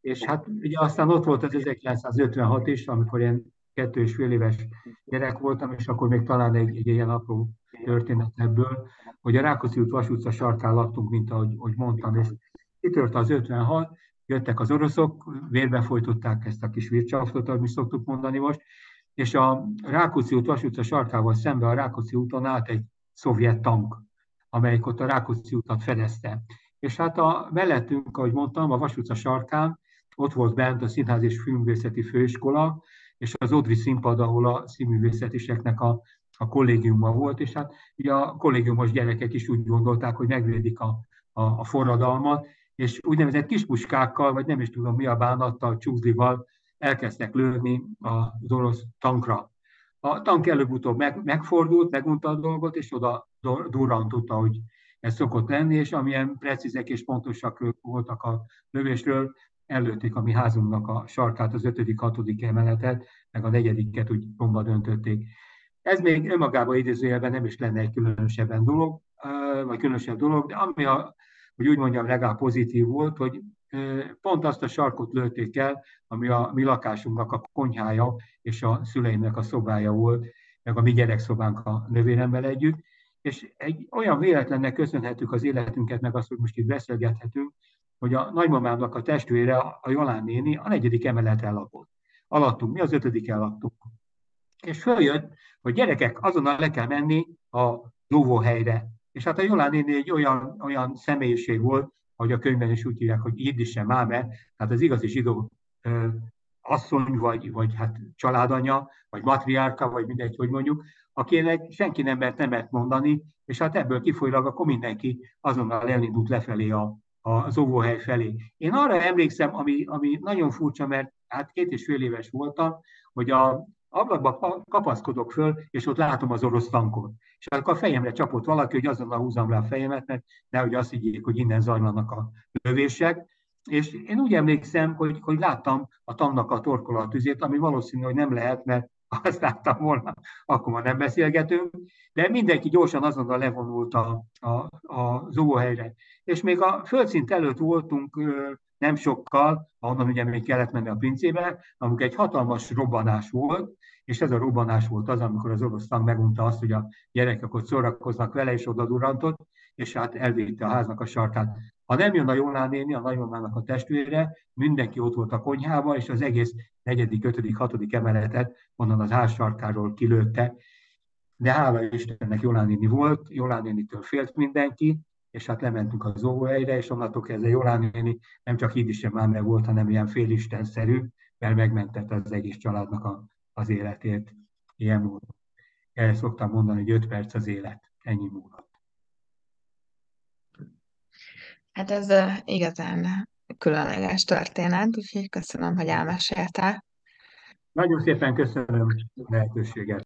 És hát ugye aztán ott volt az 1956 is, amikor én kettő és fél éves gyerek voltam, és akkor még talán egy, egy ilyen apró történet ebből, hogy a Rákóczi út Vas utca sarkán laktunk, mint ahogy, ahogy mondtam, és kitört az 56, jöttek az oroszok, vérbe folytották ezt a kis vircsaftot, amit szoktuk mondani most, és a Rákóczi út Vas utca sarkával szembe a Rákóczi úton állt egy szovjet tank, amelyik ott a Rákóczi utat fedezte. És hát a mellettünk, ahogy mondtam, a Vas utca sarkán ott volt bent a Színház és Filmvészeti Főiskola, és az Odri színpad, ahol a színművészetiseknek a a kollégiumban volt, és hát ugye a kollégiumos gyerekek is úgy gondolták, hogy megvédik a, a, a forradalmat, és úgynevezett kispuskákkal, vagy nem is tudom mi a bánattal, csúzlival elkezdtek lőni az orosz tankra. A tank előbb-utóbb meg, megfordult, megunta a dolgot, és oda durrantott, hogy ez szokott lenni, és amilyen precízek és pontosak voltak a lövésről, előtték a mi házunknak a sarkát, az ötödik, hatodik emeletet, meg a negyediket úgy bomba döntötték. Ez még önmagában idézőjelben nem is lenne egy különösebben dolog, vagy különösebb dolog, de ami a hogy úgy mondjam, legalább pozitív volt, hogy pont azt a sarkot lőtték el, ami a mi lakásunknak a konyhája és a szüleimnek a szobája volt, meg a mi gyerekszobánk a növéremmel együtt, és egy olyan véletlennek köszönhetjük az életünket, meg azt, hogy most itt beszélgethetünk, hogy a nagymamámnak a testvére, a Jolán néni, a negyedik emeleten lakott. Alattunk, mi az ötödik laktunk. És följött, hogy gyerekek, azonnal le kell menni a lóvóhelyre. És hát a Jolán egy olyan, olyan személyiség volt, ahogy a könyvben is úgy hívják, hogy Iddise Máme, tehát az igazi zsidó ö, asszony, vagy, vagy hát családanya, vagy matriárka, vagy mindegy, hogy mondjuk, akinek senki nem mert nemet mondani, és hát ebből kifolyólag akkor mindenki azonnal elindult lefelé a, az óvóhely felé. Én arra emlékszem, ami, ami nagyon furcsa, mert hát két és fél éves voltam, hogy a ablakba kapaszkodok föl, és ott látom az orosz tankot. És akkor a fejemre csapott valaki, hogy azonnal húzom rá a fejemet, mert nehogy azt higgyék, hogy innen zajlanak a lövések. És én úgy emlékszem, hogy, hogy láttam a tanknak a torkolatüzét, ami valószínű, hogy nem lehet, mert azt láttam volna, akkor már nem beszélgetünk, de mindenki gyorsan azonnal levonult a, a, a zóhelyre. És még a földszint előtt voltunk nem sokkal, ahonnan ugye még kellett menni a pincébe, amikor egy hatalmas robbanás volt, és ez a robbanás volt az, amikor az orosz tank megunta azt, hogy a gyerekek ott szórakoznak vele, és oda durantott, és hát elvédte a háznak a sarkát. Ha nem jön a Jolán néni, a nagymamának a testvére, mindenki ott volt a konyhában, és az egész negyedik, ötödik, hatodik emeletet onnan az ház sarkáról kilőtte. De hála Istennek Jolán néni volt, Jolán nénitől félt mindenki, és hát lementünk az óvóhelyre, és onnantól kezdve Jolán néni nem csak már meg volt, hanem ilyen félistenszerű, mert megmentette az egész családnak a, az életét ilyen módon. Erre szoktam mondani, hogy 5 perc az élet, ennyi múlott. Hát ez igazán különleges történet, úgyhogy köszönöm, hogy elmeséltél. Nagyon szépen köszönöm a lehetőséget.